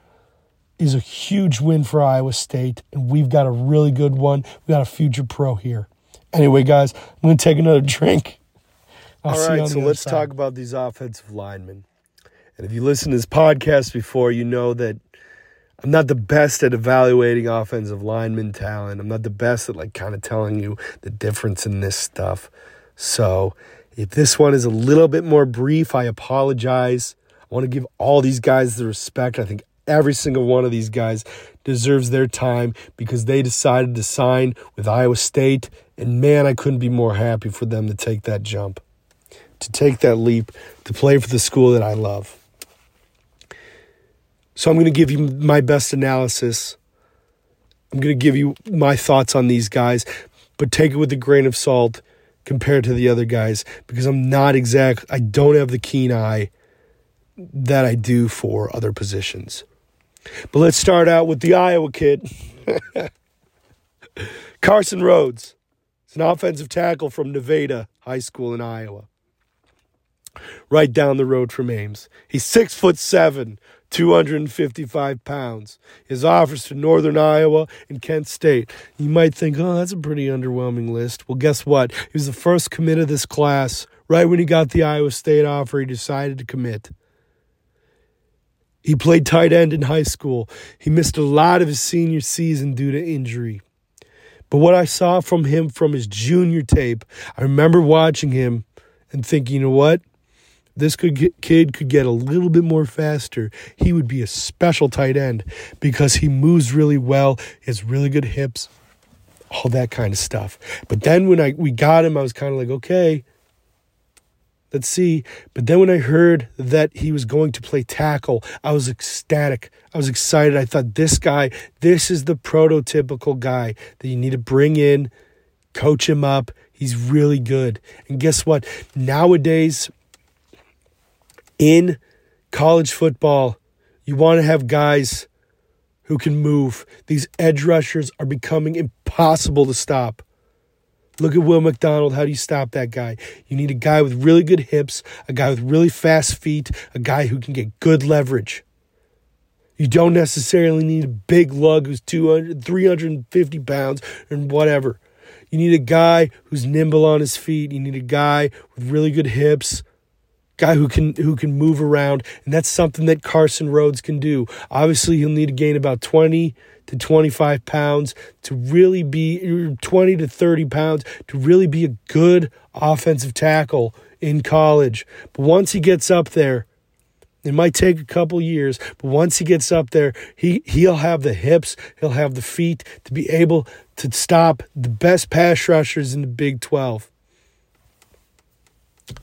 is a huge win for Iowa State, and we've got a really good one. We got a future pro here. Anyway, guys, I'm going to take another drink. I'll All right, so let's side. talk about these offensive linemen. And if you listen to this podcast before, you know that I'm not the best at evaluating offensive lineman talent. I'm not the best at like kind of telling you the difference in this stuff. So if this one is a little bit more brief, I apologize. I want to give all these guys the respect. I think every single one of these guys deserves their time because they decided to sign with Iowa State. And man, I couldn't be more happy for them to take that jump, to take that leap, to play for the school that I love. So I'm going to give you my best analysis. I'm going to give you my thoughts on these guys, but take it with a grain of salt compared to the other guys because I'm not exact. I don't have the keen eye that I do for other positions. But let's start out with the Iowa kid. <laughs> Carson Rhodes. He's an offensive tackle from Nevada High School in Iowa. Right down the road from Ames. He's six foot seven, 255 pounds. His offers to Northern Iowa and Kent State. You might think, oh, that's a pretty underwhelming list. Well, guess what? He was the first commit of this class. Right when he got the Iowa State offer, he decided to commit. He played tight end in high school. He missed a lot of his senior season due to injury. But what I saw from him from his junior tape, I remember watching him and thinking, you know what? This could get, kid could get a little bit more faster. He would be a special tight end because he moves really well, has really good hips, all that kind of stuff. But then when I we got him, I was kind of like, okay, Let's see. But then when I heard that he was going to play tackle, I was ecstatic. I was excited. I thought, this guy, this is the prototypical guy that you need to bring in, coach him up. He's really good. And guess what? Nowadays, in college football, you want to have guys who can move. These edge rushers are becoming impossible to stop. Look at Will McDonald. How do you stop that guy? You need a guy with really good hips, a guy with really fast feet, a guy who can get good leverage. You don't necessarily need a big lug who's 200, 350 pounds and whatever. You need a guy who's nimble on his feet. You need a guy with really good hips, guy who can who can move around, and that's something that Carson Rhodes can do. Obviously, he'll need to gain about 20 to 25 pounds to really be 20 to 30 pounds to really be a good offensive tackle in college. But once he gets up there, it might take a couple years, but once he gets up there, he he'll have the hips, he'll have the feet to be able to stop the best pass rushers in the Big 12.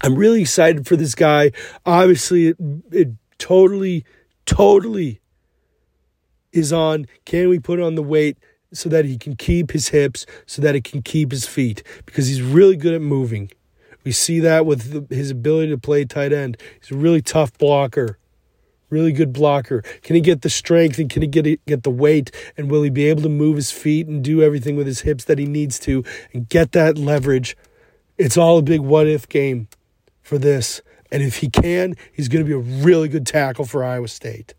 I'm really excited for this guy. Obviously, it, it totally, totally is on can we put on the weight so that he can keep his hips, so that he can keep his feet, because he's really good at moving. We see that with the, his ability to play tight end. He's a really tough blocker, Really good blocker. Can he get the strength and can he get get the weight and will he be able to move his feet and do everything with his hips that he needs to and get that leverage? It's all a big what if game for this. And if he can, he's going to be a really good tackle for Iowa State.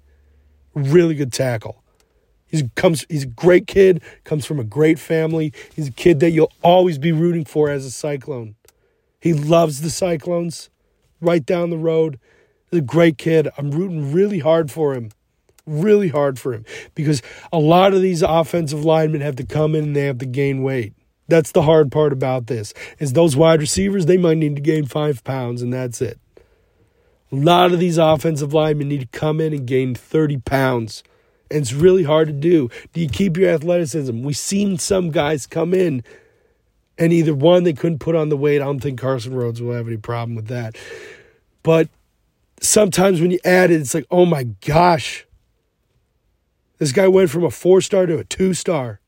Really good tackle. He's comes he's a great kid, comes from a great family. He's a kid that you'll always be rooting for as a Cyclone. He loves the Cyclones right down the road. He's a great kid. I'm rooting really hard for him. Really hard for him because a lot of these offensive linemen have to come in and they have to gain weight. That's the hard part about this. Is those wide receivers, they might need to gain five pounds and that's it. A lot of these offensive linemen need to come in and gain 30 pounds. And it's really hard to do. Do you keep your athleticism? We've seen some guys come in and either one, they couldn't put on the weight. I don't think Carson Rhodes will have any problem with that. But sometimes when you add it, it's like, oh my gosh, this guy went from a four star to a two star.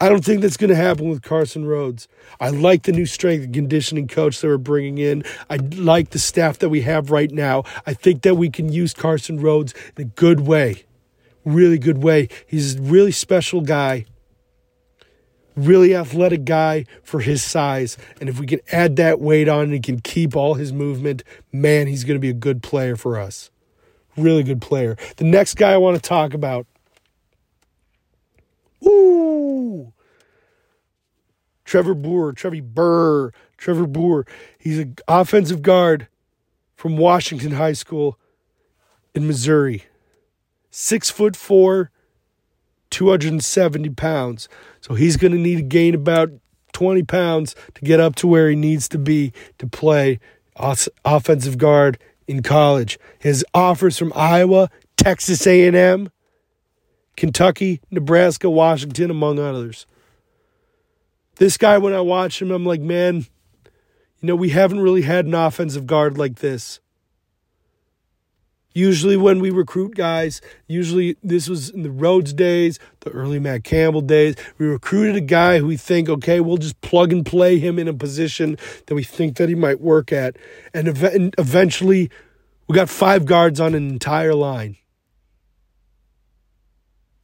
I don't think that's going to happen with Carson Rhodes. I like the new strength and conditioning coach that we're bringing in. I like the staff that we have right now. I think that we can use Carson Rhodes in a good way, really good way. He's a really special guy, really athletic guy for his size. And if we can add that weight on and he can keep all his movement, man, he's going to be a good player for us. Really good player. The next guy I want to talk about Ooh. Trevor Boer, Trevor Burr, Trevor Boer. He's an offensive guard from Washington High School in Missouri. Six foot four, 270 pounds. So he's going to need to gain about 20 pounds to get up to where he needs to be to play offensive guard in college. His offers from Iowa, Texas A&M, Kentucky, Nebraska, Washington, among others. This guy, when I watch him, I'm like, man, you know, we haven't really had an offensive guard like this. Usually, when we recruit guys, usually this was in the Rhoads days, the early Matt Campbell days. We recruited a guy who we think, okay, we'll just plug and play him in a position that we think that he might work at, and eventually, we got five guards on an entire line.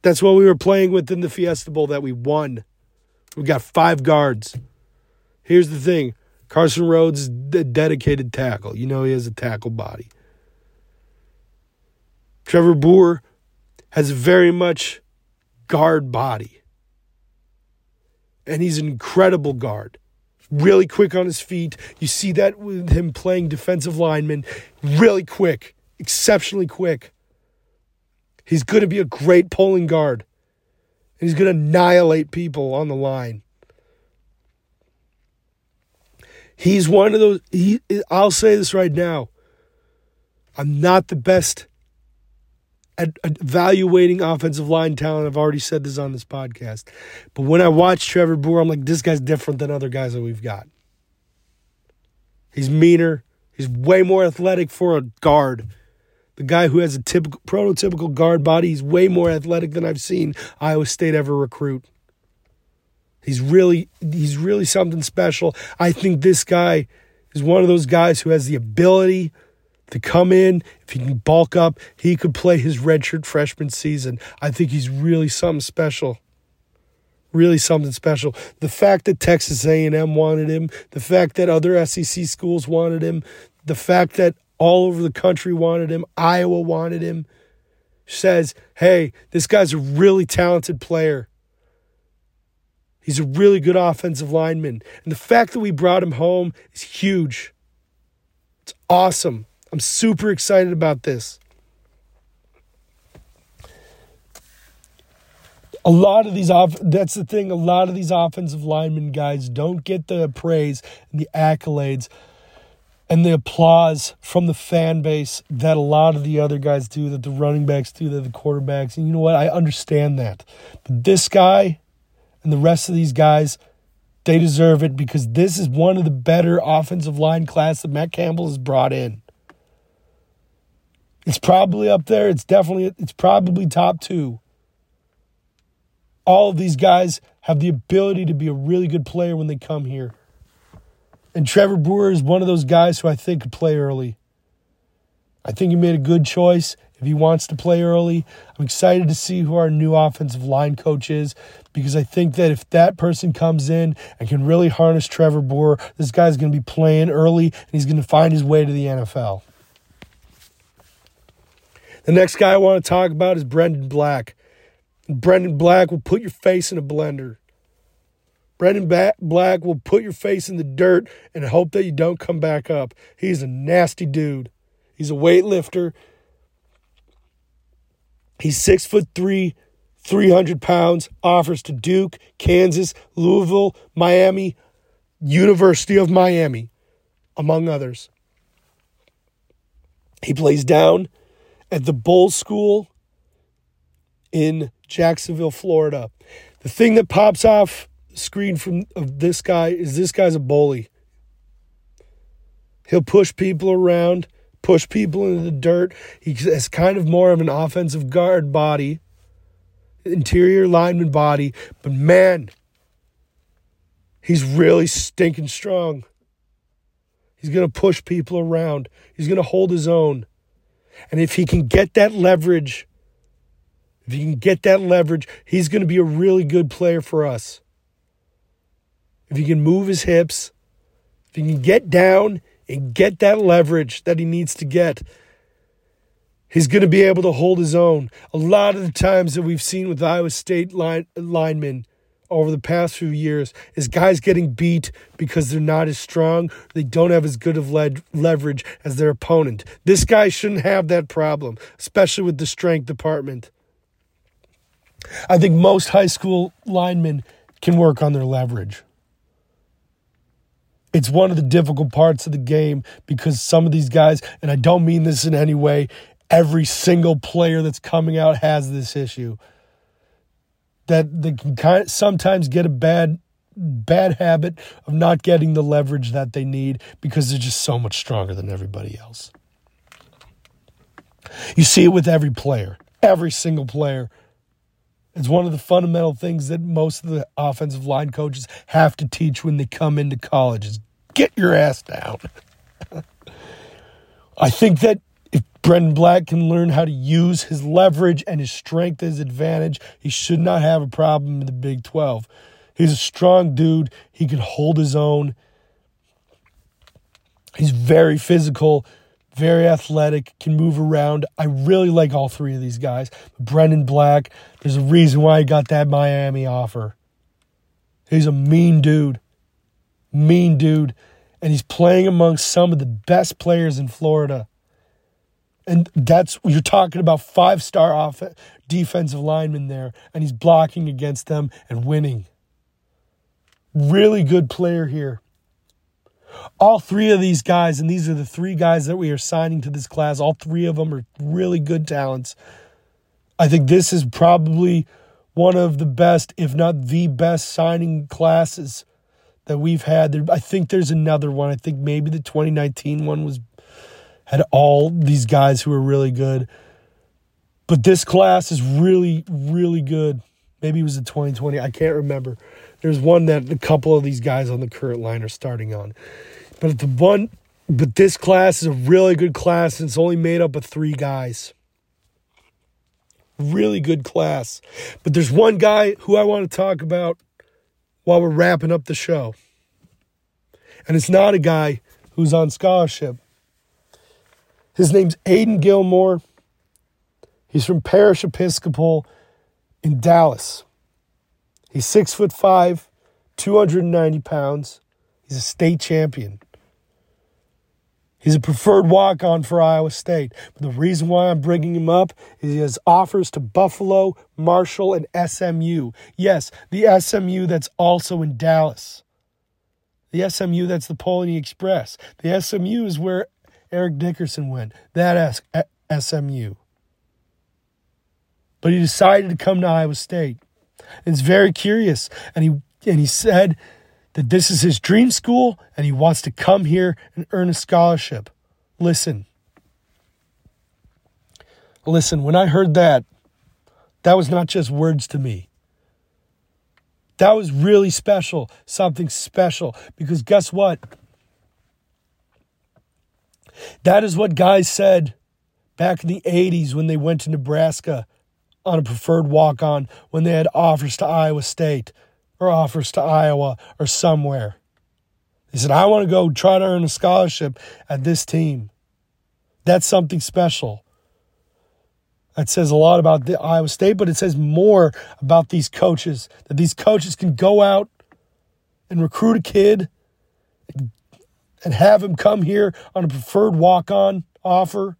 That's what we were playing with in the Fiesta Bowl that we won. We got five guards. Here's the thing Carson Rhodes a dedicated tackle. You know, he has a tackle body. Trevor Boer has very much guard body. And he's an incredible guard. Really quick on his feet. You see that with him playing defensive lineman. Really quick, exceptionally quick. He's going to be a great pulling guard. He's going to annihilate people on the line. He's one of those. He, I'll say this right now. I'm not the best at evaluating offensive line talent. I've already said this on this podcast. But when I watch Trevor Boer, I'm like, this guy's different than other guys that we've got. He's meaner. He's way more athletic for a guard the guy who has a typical prototypical guard body. He's way more athletic than I've seen Iowa State ever recruit. He's really he's really something special. I think this guy is one of those guys who has the ability to come in. If he can bulk up, he could play his redshirt freshman season. I think he's really something special. Really something special. The fact that Texas A&M wanted him, the fact that other SEC schools wanted him, the fact that all over the country wanted him. Iowa wanted him. Says, hey, this guy's a really talented player. He's a really good offensive lineman. And the fact that we brought him home is huge. It's awesome. I'm super excited about this. A lot of these off that's the thing, a lot of these offensive lineman guys don't get the praise and the accolades and the applause from the fan base that a lot of the other guys do, that the running backs do, that the quarterbacks. And you know what? I understand that. But this guy and the rest of these guys, they deserve it because this is one of the better offensive line class that Matt Campbell has brought in. It's probably up there. It's definitely it's probably top 2. All of these guys have the ability to be a really good player when they come here. And Trevor Brewer is one of those guys who I think could play early. I think he made a good choice if he wants to play early. I'm excited to see who our new offensive line coach is because I think that if that person comes in and can really harness Trevor Bohr, this guy's going to be playing early and he's going to find his way to the NFL. The next guy I want to talk about is Brendan Black. Brendan Black will put your face in a blender. Brendan Black will put your face in the dirt and hope that you don't come back up. He's a nasty dude. He's a weightlifter. He's six foot three, 300 pounds, offers to Duke, Kansas, Louisville, Miami, University of Miami, among others. He plays down at the Bolles School in Jacksonville, Florida. The thing that pops off screen from of this guy is this guy's a bully. He'll push people around push people into the dirt. He has kind of more of an offensive guard body, interior lineman body, but man, he's really stinking strong. He's going to push people around. He's going to hold his own. And if he can get that leverage, if he can get that leverage, he's going to be a really good player for us. If he can move his hips, if he can get down and get that leverage that he needs to get, he's going to be able to hold his own. A lot of the times that we've seen with Iowa State line, linemen over the past few years is guys getting beat because they're not as strong, they don't have as good of le- leverage as their opponent. This guy shouldn't have that problem, especially with the strength department. I think most high school linemen can work on their leverage. It's one of the difficult parts of the game because some of these guys, and I don't mean this in any way, every single player that's coming out has this issue. That they can kind of sometimes get a bad bad habit of not getting the leverage that they need because they're just so much stronger than everybody else. You see it with every player, every single player. It's one of the fundamental things that most of the offensive line coaches have to teach when they come into college is get your ass down. <laughs> I think that if Brendan Black can learn how to use his leverage and his strength as advantage, he should not have a problem in the Big 12. He's a strong dude. He can hold his own. He's very physical, very athletic, can move around. I really like all three of these guys. Brendan Black, there's a reason why he got that Miami offer. He's a mean dude mean dude, and he's playing amongst some of the best players in Florida. And that's you're talking about five star off defensive linemen there, and he's blocking against them and winning. Really good player here. All three of these guys, and these are the three guys that we are signing to this class, all three of them are really good talents. I think this is probably one of the best, if not the best, signing classes that we've had. I think there's another one. I think maybe the 2019 one was had all these guys who were really good. But this class is really, really good. Maybe it was the 2020. I can't remember. There's one that a couple of these guys on the current line are starting on. But the one but this class is a really good class and it's only made up of three guys. Really good class. But there's one guy who I want to talk about while we're wrapping up the show. And it's not a guy who's on scholarship. His name's Aiden Gilmore. He's from Parish Episcopal in Dallas. He's six foot five, 290 pounds. He's a state champion. He's a preferred walk on for Iowa State. But the reason why I'm bringing him up is he has offers to Buffalo, Marshall, and SMU. Yes, the SMU that's also in Dallas. The SMU that's the Pony Express. The SMU is where Eric Dickerson went. That SMU. But he decided to come to Iowa State. And it's very curious. And he and he said that this is his dream school and he wants to come here and earn a scholarship. Listen. Listen, when I heard that, that was not just words to me. That was really special, something special. Because guess what? That is what guys said back in the 80s when they went to Nebraska on a preferred walk on when they had offers to Iowa State or offers to Iowa or somewhere. He said, I want to go try to earn a scholarship at this team. That's something special. That says a lot about the Iowa State, but it says more about these coaches. That these coaches can go out and recruit a kid and have him come here on a preferred walk on offer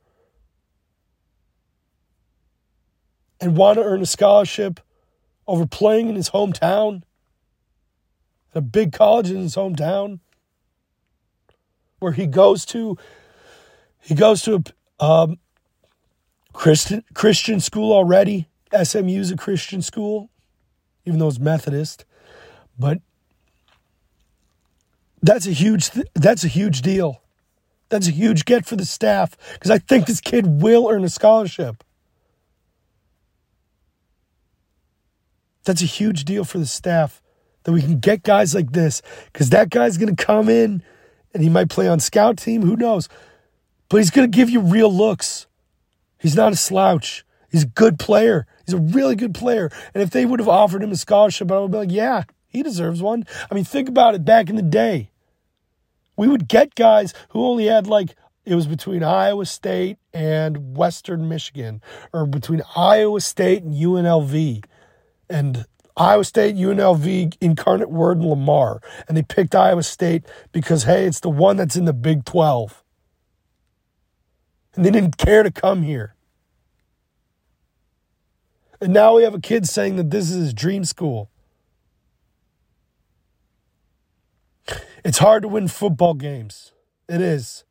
and want to earn a scholarship over playing in his hometown, a big college in his hometown, where he goes to, he goes to a um, Christian Christian school already. SMU is a Christian school, even though it's Methodist, but that's a huge th- that's a huge deal. That's a huge get for the staff because I think this kid will earn a scholarship. That's a huge deal for the staff that we can get guys like this because that guy's going to come in and he might play on scout team. Who knows? But he's going to give you real looks. He's not a slouch. He's a good player. He's a really good player. And if they would have offered him a scholarship, I would be like, yeah, he deserves one. I mean, think about it back in the day. We would get guys who only had like, it was between Iowa State and Western Michigan, or between Iowa State and UNLV and Iowa State, UNLV, Incarnate Word, and Lamar. And they picked Iowa State because, hey, it's the one that's in the Big 12. And they didn't care to come here. And now we have a kid saying that this is his dream school. It's hard to win football games. It is.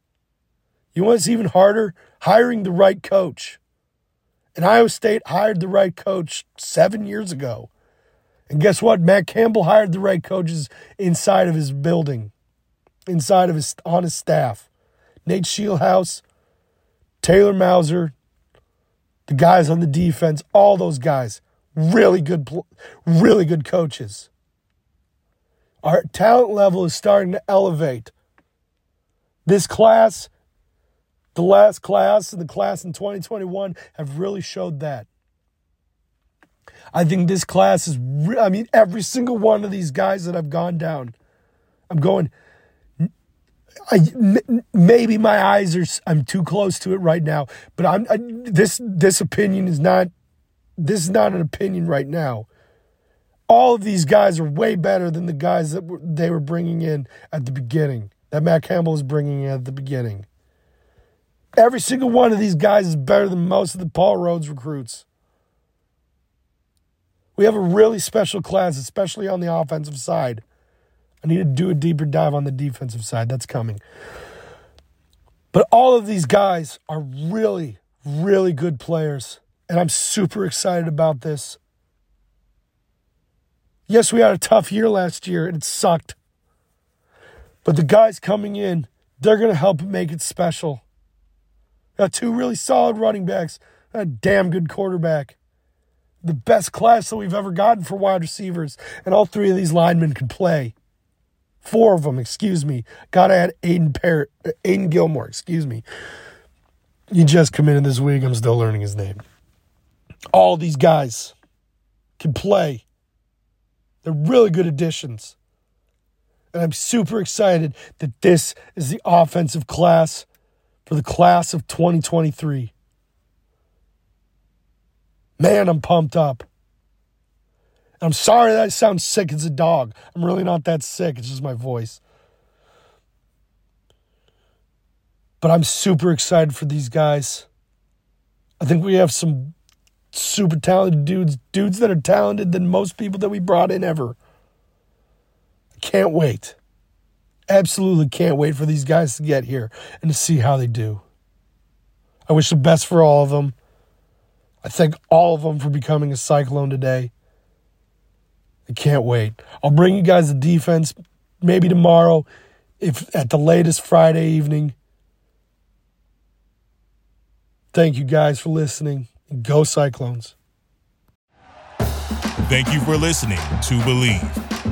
You know what's even harder? Hiring the right coach. And Iowa State hired the right coach seven years ago. And guess what? Matt Campbell hired the right coaches inside of his building, inside of his on his staff. Nate Scheelhaase, Taylor Mouser, the guys on the defense, all those guys, really good, really good coaches. Our talent level is starting to elevate. This class the last class and the class in 2021 have really showed that. I think this class is, re- I mean, every single one of these guys that I've gone down, I'm going, I, maybe my eyes are, I'm too close to it right now, but I'm, I, this, this opinion is not, this is not an opinion right now. All of these guys are way better than the guys that were, they were bringing in at the beginning, that Matt Campbell was bringing in at the beginning. Every single one of these guys is better than most of the Paul Rhoads recruits. We have a really special class, especially on the offensive side. I need to do a deeper dive on the defensive side. That's coming. But all of these guys are really, really good players. And I'm super excited about this. Yes, we had a tough year last year and it sucked. But the guys coming in, they're going to help make it special. Got two really solid running backs, a damn good quarterback. The best class that we've ever gotten for wide receivers, and all three of these linemen can play. Four of them, excuse me. Got to add Aiden Parrott, Aiden Gilmore, excuse me. He just committed this week. I'm still learning his name. All these guys can play. They're really good additions. And I'm super excited that this is the offensive class for the class of 2023. Man, I'm pumped up. I'm sorry that I sound sick as a dog. I'm really not that sick. It's just my voice. But I'm super excited for these guys. I think we have some super talented dudes, dudes that are talented than most people that we brought in ever. I can't wait absolutely can't wait for these guys to get here and to see how they do. I wish the best for all of them. I thank all of them for becoming a Cyclone today. I can't wait. I'll bring you guys the defense maybe tomorrow, if at the latest Friday evening. Thank you guys for listening. Go Cyclones. Thank you for listening to Bleav.